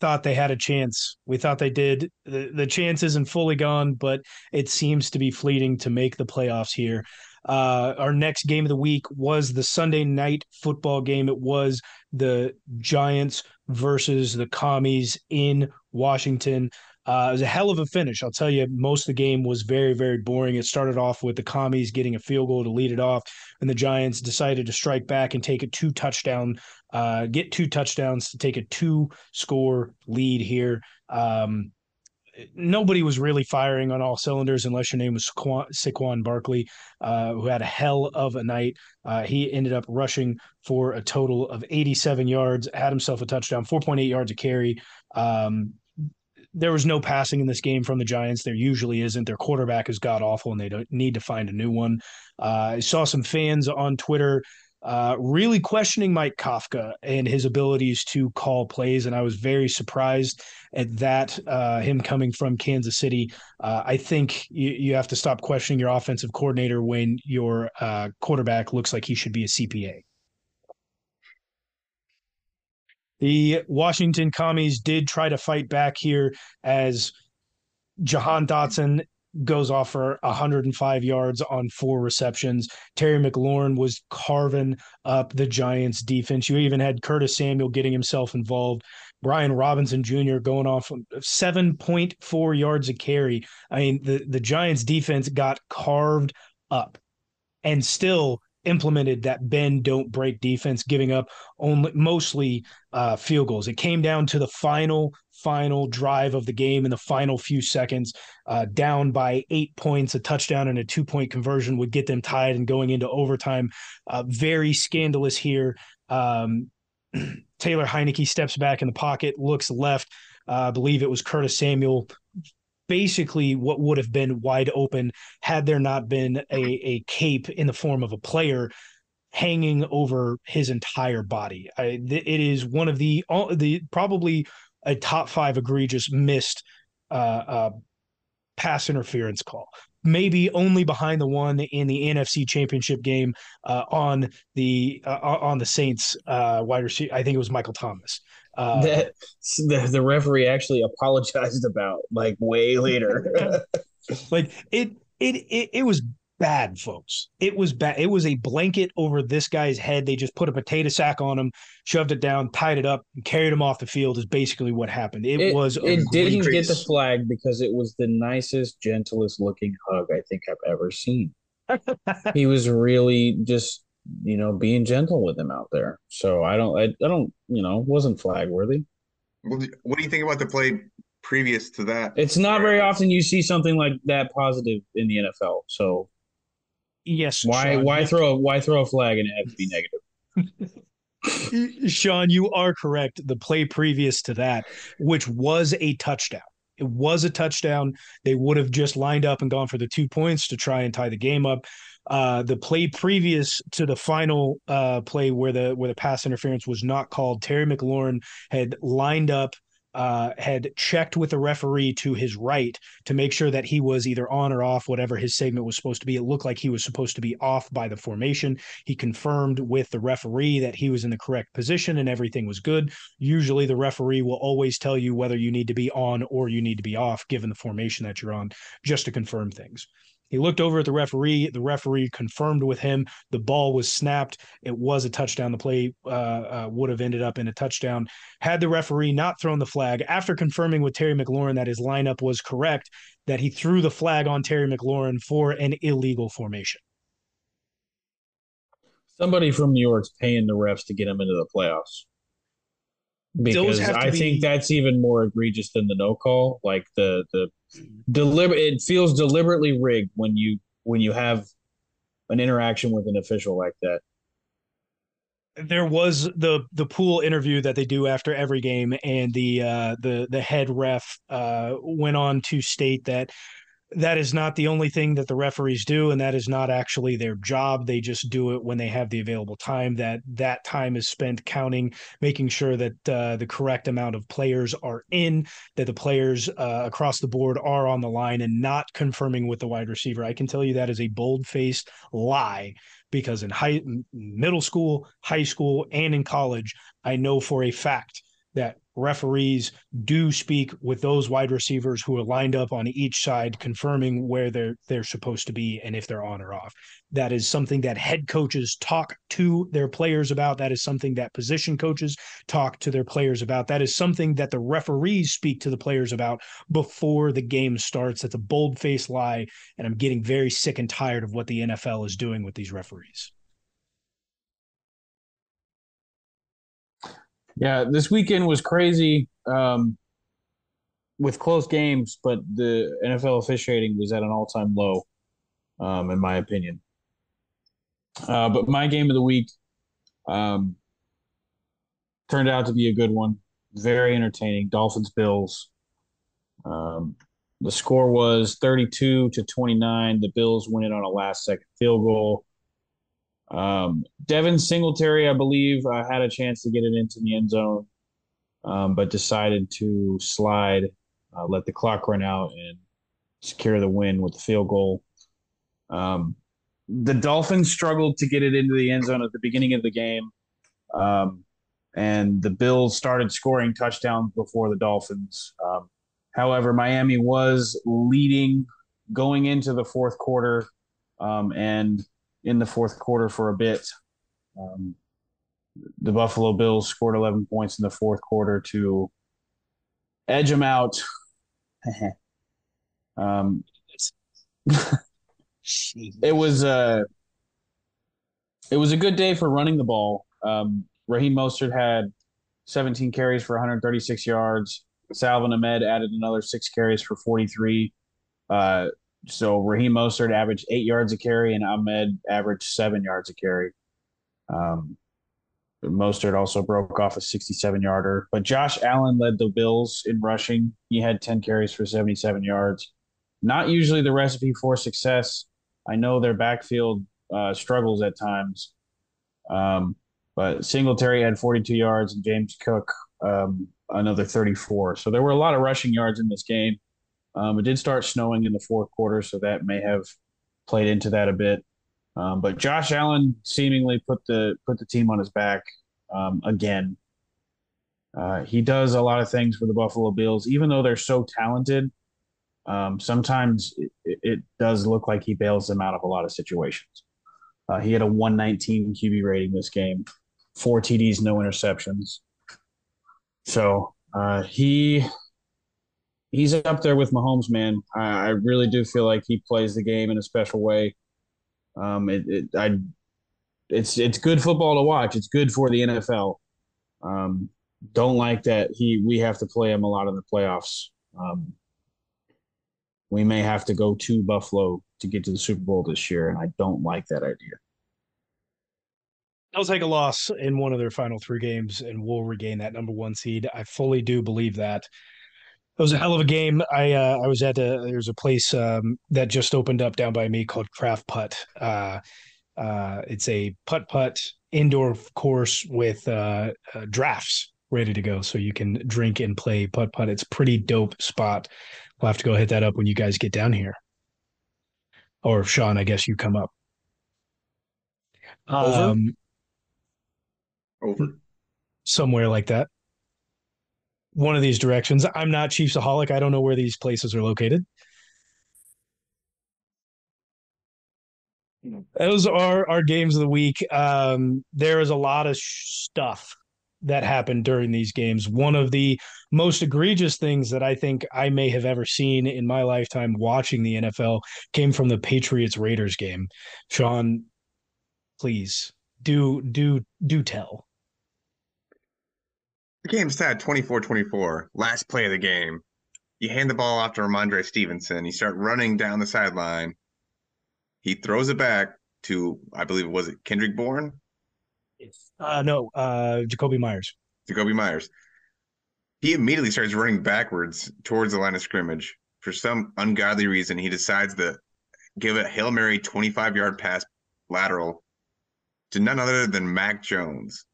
[SPEAKER 1] thought they had a chance. We thought they did. The the chance isn't fully gone, but it seems to be fleeting to make the playoffs here. Uh, our next game of the week was the Sunday night football game. It was the Giants versus the Commies in Washington. Uh, it was a hell of a finish. I'll tell you, most of the game was very, very boring. It started off with the Commies getting a field goal to lead it off, and the Giants decided to strike back and take a two touchdown, uh, get two touchdowns to take a two score lead here. Um, nobody was really firing on all cylinders unless your name was Saquon, Saquon Barkley, uh, who had a hell of a night. Uh, he ended up rushing for a total of 87 yards, had himself a touchdown, 4.8 yards a carry. Um, there was no passing in this game from the Giants. There usually isn't. Their quarterback is god awful, and they don't need to find a new one. Uh, I saw some fans on Twitter uh, really questioning Mike Kafka and his abilities to call plays. And I was very surprised at that, uh, him coming from Kansas City. Uh, I think you, you, have to stop questioning your offensive coordinator when your uh, quarterback looks like he should be a CPA. The Washington Commies did try to fight back here as Jahan Dotson goes off for 105 yards on four receptions. Terry McLaurin was carving up the Giants defense. You even had Curtis Samuel getting himself involved. Brian Robinson Jr. going off 7.4 yards a carry. I mean, the, the Giants defense got carved up and still implemented that bend don't break defense giving up only mostly uh, field goals it came down to the final final drive of the game in the final few seconds, uh, down by eight points, a touchdown and a two point conversion would get them tied and going into overtime. Uh, very scandalous here. Um, Taylor Heinicke steps back in the pocket, looks left. Uh, I believe it was Curtis Samuel. Basically, what would have been wide open had there not been a, a cape in the form of a player hanging over his entire body. I, it is one of the the probably a top five egregious missed uh, uh, pass interference call. Maybe only behind the one in the NFC Championship game uh, on the uh, on the Saints uh, wide receiver. I think it was Michael Thomas.
[SPEAKER 3] Uh, that the, the referee actually apologized about like way later.
[SPEAKER 1] like it, it, it, it was bad, folks. It was bad. It was a blanket over this guy's head. They just put a potato sack on him, shoved it down, tied it up, and carried him off the field. Is basically what happened. It, it was.
[SPEAKER 3] It didn't get the flag because it was the nicest, gentlest looking hug I think I've ever seen. he was really just you know being gentle with him out there. So I don't. I, I don't. You know, wasn't flag worthy.
[SPEAKER 2] What do you think about the play previous to that?
[SPEAKER 3] It's not very often you see something like that positive in the NFL. So
[SPEAKER 1] Yes.
[SPEAKER 3] Why Sean, why throw a, why throw a flag and it have to be
[SPEAKER 1] negative? Sean, you are correct. The play previous to that, which was a touchdown. It was a touchdown. They would have just lined up and gone for the two points to try and tie the game up. Uh, the play previous to the final uh, play where the where the pass interference was not called, Terry McLaurin had lined up uh, had checked with the referee to his right to make sure that he was either on or off, whatever his segment was supposed to be. It looked like he was supposed to be off by the formation. He confirmed with the referee that he was in the correct position and everything was good. Usually, the referee will always tell you whether you need to be on or you need to be off, given the formation that you're on, just to confirm things. He looked over at the referee. The referee confirmed with him the ball was snapped. It was a touchdown. The play uh, uh, would have ended up in a touchdown had the referee not thrown the flag after confirming with Terry McLaurin that his lineup was correct. That he threw the flag on Terry McLaurin for an illegal formation.
[SPEAKER 3] Somebody from New York's paying the refs to get him into the playoffs because I be... think that's even more egregious than the no call. Like the the deliberate, it feels deliberately rigged when you when you have an interaction with an official like that.
[SPEAKER 1] There was the the pool interview that they do after every game, and the uh, the the head ref uh, went on to state that that is not the only thing that the referees do and that is not actually their job. They just do it when they have the available time. That that time is spent counting making sure that uh, the correct amount of players are in that the players uh, across the board are on the line and not confirming with the wide receiver. I can tell you that is a bold-faced lie because in high middle school high school and in college i know for a fact that referees do speak with those wide receivers who are lined up on each side confirming where they're they're supposed to be and if they're on or off. That is something that head coaches talk to their players about. That is something that position coaches talk to their players about. That is something that the referees speak to the players about before the game starts. That's a bold-faced lie and i'm getting very sick and tired of what the NFL is doing with these referees
[SPEAKER 3] Yeah, this weekend was crazy um, with close games, but the NFL officiating was at an all time low, um, in my opinion. Uh, but my game of the week um, turned out to be a good one. Very entertaining. Dolphins Bills. Um, the score was 32 to 29. The Bills win it on a last second field goal. Um, Devin Singletary, I believe, uh, had a chance to get it into the end zone, um, but decided to slide, uh, let the clock run out, and secure the win with the field goal. Um, the Dolphins struggled to get it into the end zone at the beginning of the game, um, and the Bills started scoring touchdowns before the Dolphins. Um, however, Miami was leading going into the fourth quarter, um, and in the fourth quarter for a bit. Um, the Buffalo Bills scored 11 points in the fourth quarter to edge them out. um, it was a uh, it was a good day for running the ball. Um, Raheem Mostert had 17 carries for 136 yards. Salvon Ahmed added another six carries for 43. Uh, so Raheem Mostert averaged eight yards a carry, and Ahmed averaged seven yards a carry. Um, Mostert also broke off a 67 yarder, but Josh Allen led the Bills in rushing. He had 10 carries for 77 yards. Not usually the recipe for success. I know their backfield uh, struggles at times, um, but Singletary had 42 yards and James Cook um, another 34. So there were a lot of rushing yards in this game. Um, it did start snowing in the fourth quarter, so that may have played into that a bit. Um, but Josh Allen seemingly put the put the team on his back um, again. Uh, he does a lot of things for the Buffalo Bills, even though they're so talented. Um, sometimes it, it, does look like he bails them out of a lot of situations. Uh, he had a 119 QB rating this game, four TDs, no interceptions. So uh, he he's up there with Mahomes, man. I, I, really do feel like he plays the game in a special way. Um, it, it, I, it's it's good football to watch. It's good for the NFL. Um, don't like that he we have to play him a lot in the playoffs. Um, we may have to go to Buffalo to get to the Super Bowl this year, and I don't like that idea.
[SPEAKER 1] They'll take a loss in one of their final three games, and we'll regain that number one seed. I fully do believe that it was a hell of a game. I uh, I was at a there's a place um, that just opened up down by me called Craft Putt. Uh, uh, it's a putt putt indoor course with uh, uh, drafts ready to go, so you can drink and play putt putt. It's pretty dope spot. We'll have to go hit that up when you guys get down here, or Sean, I guess you come up.
[SPEAKER 3] Over?
[SPEAKER 1] Um,
[SPEAKER 2] Over.
[SPEAKER 1] somewhere like that. One of these directions. I'm not Chiefsaholic. I don't know where these places are located. Those are our games of the week. Um, there is a lot of sh- stuff that happened during these games. One of the most egregious things that I think I may have ever seen in my lifetime watching the NFL came from the Patriots Raiders game. Sean, please do do do tell.
[SPEAKER 2] The game's tied 24-24. Last play of the game. You hand the ball off to Rhamondre Stevenson. You start running down the sideline. He throws it back to, I believe, was it Kendrick Bourne?
[SPEAKER 1] Uh, no, uh, Jakobi Meyers.
[SPEAKER 2] Jakobi Meyers. He immediately starts running backwards towards the line of scrimmage. For some ungodly reason, he decides to give a Hail Mary 25 yard pass lateral to none other than Mac Jones.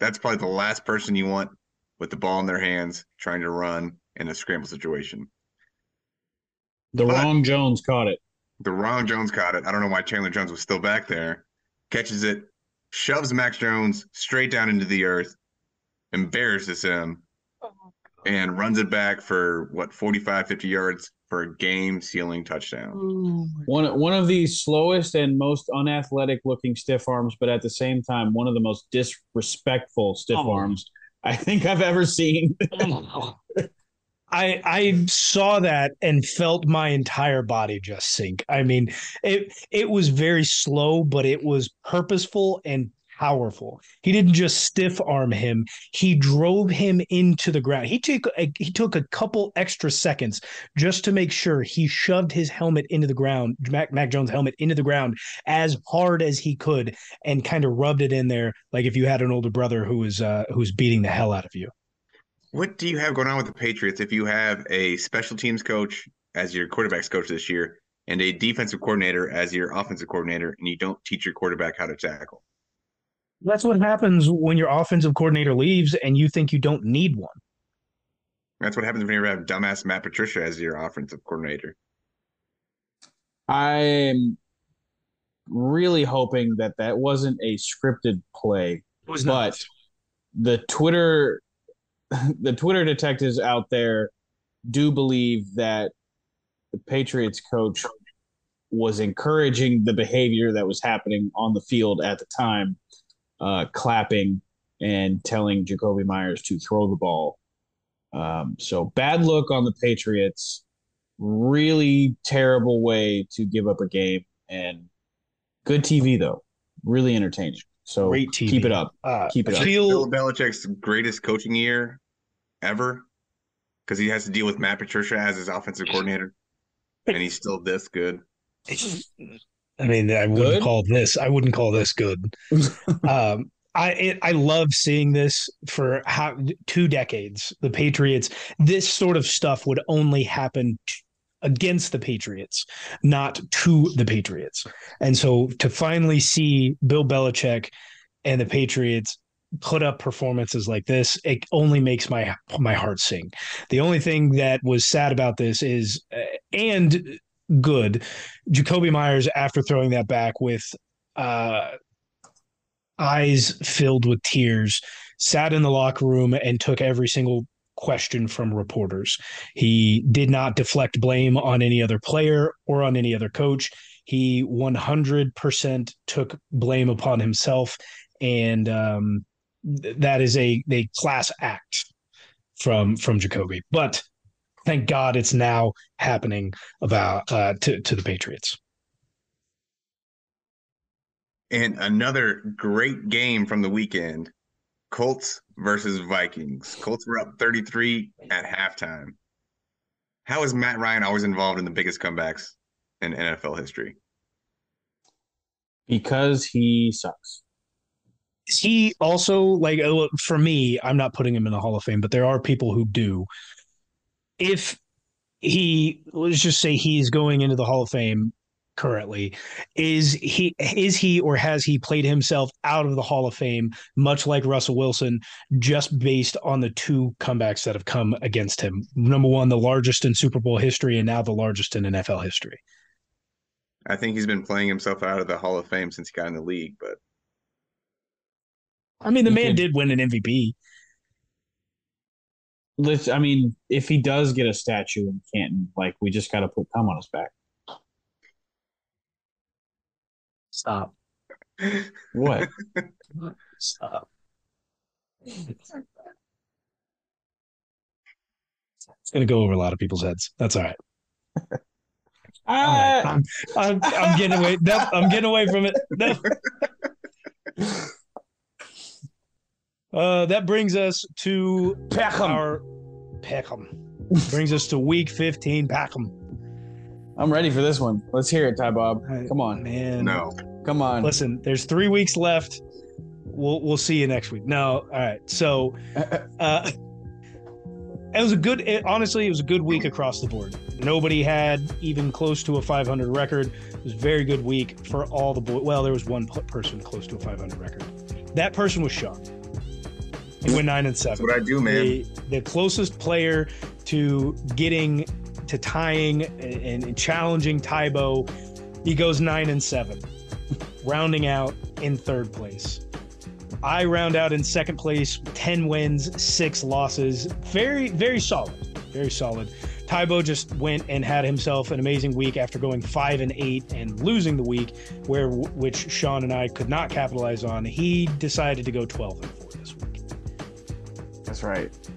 [SPEAKER 2] That's probably the last person you want with the ball in their hands trying to run in a scramble situation.
[SPEAKER 3] The
[SPEAKER 2] But-
[SPEAKER 3] wrong Jones caught it.
[SPEAKER 2] The wrong Jones caught it. I don't know why Chandler Jones was still back there. Catches it, shoves Mac Jones straight down into the earth, embarrasses him, oh and runs it back for what 45, 50 yards for a game sealing touchdown.
[SPEAKER 3] One one of the slowest and most unathletic looking stiff arms, but at the same time, one of the most disrespectful stiff
[SPEAKER 1] Oh.
[SPEAKER 3] arms I think I've ever seen.
[SPEAKER 1] I I saw that and felt my entire body just sink. I mean, it it was very slow, but it was purposeful and powerful. He didn't just stiff arm him; he drove him into the ground. He took a, he took a couple extra seconds just to make sure he shoved his helmet into the ground, Mac, Mac Jones' helmet into the ground as hard as he could, and kind of rubbed it in there, like if you had an older brother who was uh, who was beating the hell out of you.
[SPEAKER 2] What do you have going on with the Patriots if you have a special teams coach as your quarterbacks coach this year and a defensive coordinator as your offensive coordinator and you don't teach your quarterback how to tackle?
[SPEAKER 1] That's what happens when your offensive coordinator leaves and you think you don't need one.
[SPEAKER 2] That's what happens when you have dumbass Matt Patricia as your offensive coordinator.
[SPEAKER 3] I'm really hoping that that wasn't a scripted play,
[SPEAKER 1] It was
[SPEAKER 3] but the Twitter the Twitter detectives out there do believe that the Patriots coach was encouraging the behavior that was happening on the field at the time, uh, clapping and telling Jakobi Meyers to throw the ball. Um, so bad look on the Patriots. Really terrible way to give up a game, and good TV though. Really entertaining. So
[SPEAKER 1] Great TV.
[SPEAKER 3] keep it up.
[SPEAKER 1] uh,
[SPEAKER 3] Keep it up.
[SPEAKER 2] Bill Belichick's greatest coaching year ever because he has to deal with Matt Patricia as his offensive coordinator, and he's still this good.
[SPEAKER 1] I mean, I wouldn't
[SPEAKER 3] Good?
[SPEAKER 1] call this. I wouldn't call this good. um, I it, I love seeing this for how two decades. The Patriots. This sort of stuff would only happen t- against the Patriots, not to the Patriots. And so to finally see Bill Belichick and the Patriots put up performances like this, it only makes my my heart sing. The only thing that was sad about this is, uh, and good, Jakobi Meyers after throwing that back with uh, eyes filled with tears, sat in the locker room and took every single question from reporters. He did not deflect blame on any other player or on any other coach. He 100% took blame upon himself, and um, th- that is a a class act from from Jakobi. But thank God it's now happening about uh, to to the Patriots.
[SPEAKER 2] And another great game from the weekend Colts versus Vikings. Colts were up 33 at halftime. How is Matt Ryan always involved in the biggest comebacks in NFL history?
[SPEAKER 3] because he sucks.
[SPEAKER 1] Is he also like uh, for me? I'm not putting him in the Hall of Fame, but there are people who do. If he let's just say he's going into the Hall of Fame, currently. Is he is he or has he played himself out of the Hall of Fame, much like Russell Wilson, just based on the two comebacks that have come against him? Number one, the largest in Super Bowl history, and now the largest in NFL history.
[SPEAKER 2] I think he's been playing himself out of the Hall of Fame since he got in the league, but
[SPEAKER 1] I mean, the
[SPEAKER 3] He
[SPEAKER 1] man
[SPEAKER 3] could-
[SPEAKER 1] did win an MVP.
[SPEAKER 3] Let's. I mean, if he does get a statue in Canton, like we just got to put cum on his back.
[SPEAKER 1] Stop.
[SPEAKER 3] What?
[SPEAKER 1] Stop. It's gonna go over a lot of people's heads. That's all right. All right.
[SPEAKER 3] Ah,
[SPEAKER 1] I'm, I'm, I'm getting away. No, I'm getting away from it. No. Uh, that brings us to
[SPEAKER 3] Pick'em.
[SPEAKER 1] our Pick'em. brings us to week 15. Pick'em.
[SPEAKER 3] I'm ready for this one. Let's hear it, Ty Bob. Come on,
[SPEAKER 1] Man.
[SPEAKER 2] no.
[SPEAKER 3] come on.
[SPEAKER 1] Listen, there's three weeks left. We'll we'll see you next week. No, all right. So uh it was a good it, honestly, it was a good week across the board. Nobody had even close to a 500 record. It was a very good week for all the boys. Well, there was one p- person close to a 500 record. That person was Sean. He went nine and
[SPEAKER 2] That's
[SPEAKER 1] seven.
[SPEAKER 2] what I do, man.
[SPEAKER 1] The, the closest player to getting to tying and, and challenging Tybo, he goes nine and seven, rounding out in third place. I round out in second place, 10 wins, six losses. Very, very solid. Very solid. Tybo just went and had himself an amazing week after going five and eight and losing the week, where which Sean and I could not capitalize on. He decided to go 12 and four.
[SPEAKER 3] That's right.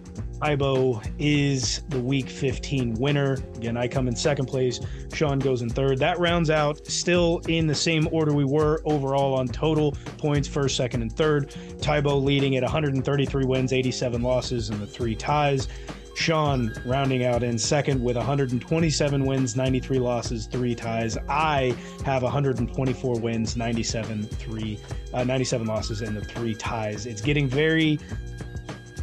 [SPEAKER 1] Ibo is the week 15 winner. Again, I come in second place. Sean goes in third. That rounds out still in the same order we were overall on total points first, second, and third. Tybo leading at 133 wins, 87 losses, and the three ties. Sean rounding out in second with 127 wins, 93 losses, three ties. I have 124 wins, 97 three, uh, 97 losses, and the three ties. It's getting very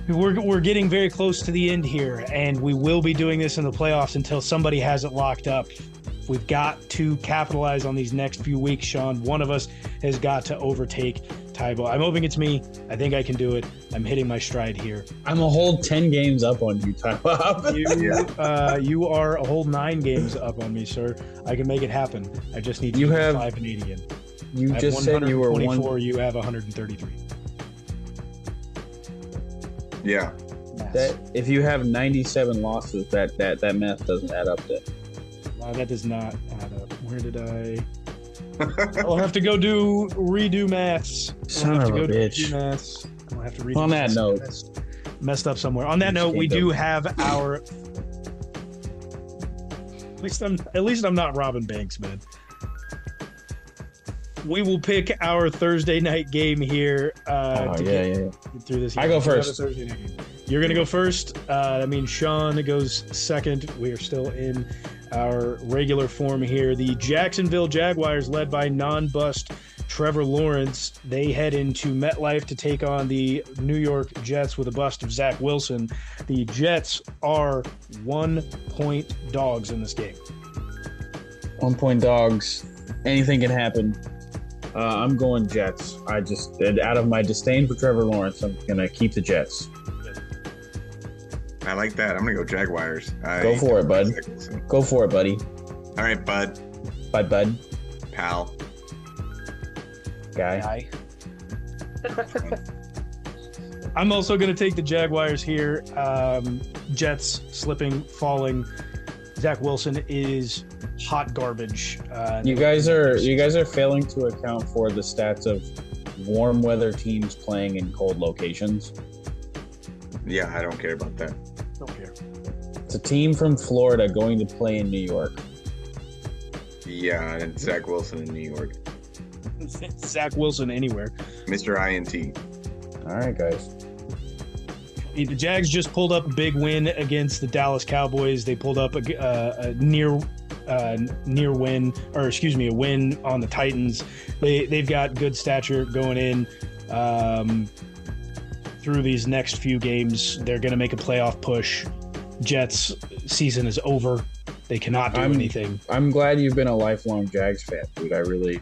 [SPEAKER 1] we're, we're getting very close to the end here, and we will be doing this in the playoffs until somebody has it locked up. We've got to capitalize on these next few weeks, Sean. One of us has got to overtake Tybo. I'm hoping it's me. I think I can do it. I'm hitting my stride here.
[SPEAKER 3] I'm a whole ten games up on you, Tybo.
[SPEAKER 1] You, uh, you are a whole nine games up on me, sir. I can make it happen. I just need to
[SPEAKER 3] You have-
[SPEAKER 1] five and eight again.
[SPEAKER 3] You
[SPEAKER 1] I
[SPEAKER 3] just said you were
[SPEAKER 1] 124,
[SPEAKER 3] one.
[SPEAKER 1] You have 133.
[SPEAKER 2] Yeah.
[SPEAKER 3] That if you have 97 losses, that that that math doesn't add up. Then
[SPEAKER 1] Wow, that does not add up. Where did I? I'll have to go do redo maths. I'll
[SPEAKER 3] Son
[SPEAKER 1] have
[SPEAKER 3] of
[SPEAKER 1] to
[SPEAKER 3] a
[SPEAKER 1] go do
[SPEAKER 3] bitch.
[SPEAKER 1] redo maths. I'll have to redo
[SPEAKER 3] On that note-
[SPEAKER 1] Messed- messed up somewhere. On that note, we do
[SPEAKER 3] up.
[SPEAKER 1] have our. At least I'm. At least I'm not Robin Banks, man. We will pick our Thursday night game here. Uh,
[SPEAKER 3] oh
[SPEAKER 1] to
[SPEAKER 3] yeah,
[SPEAKER 1] get
[SPEAKER 3] yeah, yeah.
[SPEAKER 1] through this.
[SPEAKER 3] I go
[SPEAKER 1] We have a
[SPEAKER 3] first.
[SPEAKER 1] Thursday night game. You're gonna go first. Uh, that means Sean goes second. We are still in our regular form here. The Jacksonville Jaguars, led by non-bust Trevor Lawrence, they head into MetLife to take on the New York Jets with a bust of Zach Wilson. The Jets are one-point dogs in this game.
[SPEAKER 3] One point dogs. Anything can happen. Uh, I'm going Jets. I just out of my disdain for Trevor Lawrence, I'm gonna keep the Jets.
[SPEAKER 2] I like that. I'm gonna go Jaguars. I,
[SPEAKER 3] Go for it, bud. Go for it, buddy.
[SPEAKER 2] All right, bud,
[SPEAKER 3] Bye, bud.
[SPEAKER 2] pal.
[SPEAKER 3] Guy.
[SPEAKER 1] I'm also going to take the Jaguars here. Um, Jets slipping, falling. Zach Wilson is hot garbage. Uh,
[SPEAKER 3] You guys are you guys are failing to account for the stats of warm weather teams playing in cold locations.
[SPEAKER 2] Yeah, I don't care about that.
[SPEAKER 1] don't care.
[SPEAKER 3] It's a team from Florida going to play in New York.
[SPEAKER 2] Yeah, and Zach Wilson in New York,
[SPEAKER 1] Zach Wilson anywhere.
[SPEAKER 2] Mr. INT.
[SPEAKER 3] All right, guys.
[SPEAKER 1] The Jags just pulled up a big win against the Dallas Cowboys. They pulled up a, uh, a near uh, near win, or excuse me, a win on the Titans. They they've got good stature going in. Um, through these next few games, they're going to make a playoff push. Jets season is over. They cannot do
[SPEAKER 3] I'm-
[SPEAKER 1] anything.
[SPEAKER 3] I'm glad you've been a lifelong Jags fan, dude. I really,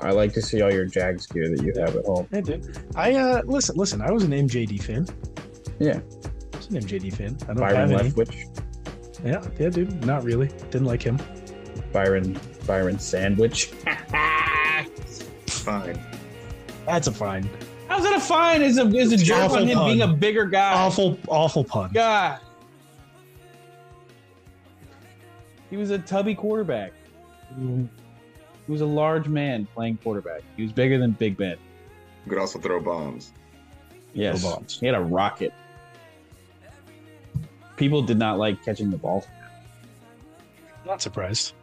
[SPEAKER 3] I like to see all your Jags gear that you have at home.
[SPEAKER 1] I did. I uh listen, listen. I was an MJD fan.
[SPEAKER 3] Yeah,
[SPEAKER 1] I was an MJD fan. I don't
[SPEAKER 3] Byron
[SPEAKER 1] have any.
[SPEAKER 3] Leftwich,
[SPEAKER 1] Yeah, yeah, dude. Not really. Didn't like him.
[SPEAKER 3] Byron Byron Sandwich.
[SPEAKER 2] Fine.
[SPEAKER 1] That's a fine.
[SPEAKER 3] How's that a fine? Is a is a joke on him
[SPEAKER 1] pun.
[SPEAKER 3] being a bigger guy?
[SPEAKER 1] Awful, awful pun.
[SPEAKER 3] God. He was a tubby quarterback. He was a large man playing quarterback. He was bigger than Big Ben.
[SPEAKER 2] You could also throw bombs.
[SPEAKER 3] Yes.
[SPEAKER 1] Throw bombs.
[SPEAKER 3] He had a rocket. People did not like catching the ball.
[SPEAKER 1] Not surprised.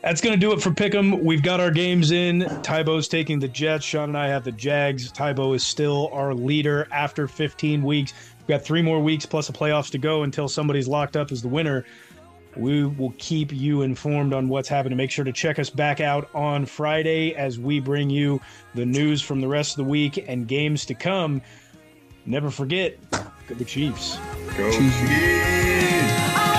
[SPEAKER 1] That's going to do it for Pick'em. We've got our games in. Tybo's taking the Jets. Sean and I have the Jags. Tybo is still our leader after 15 weeks. We've got three more weeks plus the playoffs to go until somebody's locked up as the winner. We will keep you informed on what's happening. Make sure to check us back out on Friday as we bring you the news from the rest of the week and games to come. Never forget, Go Chiefs.
[SPEAKER 2] Go Chiefs. Chiefs.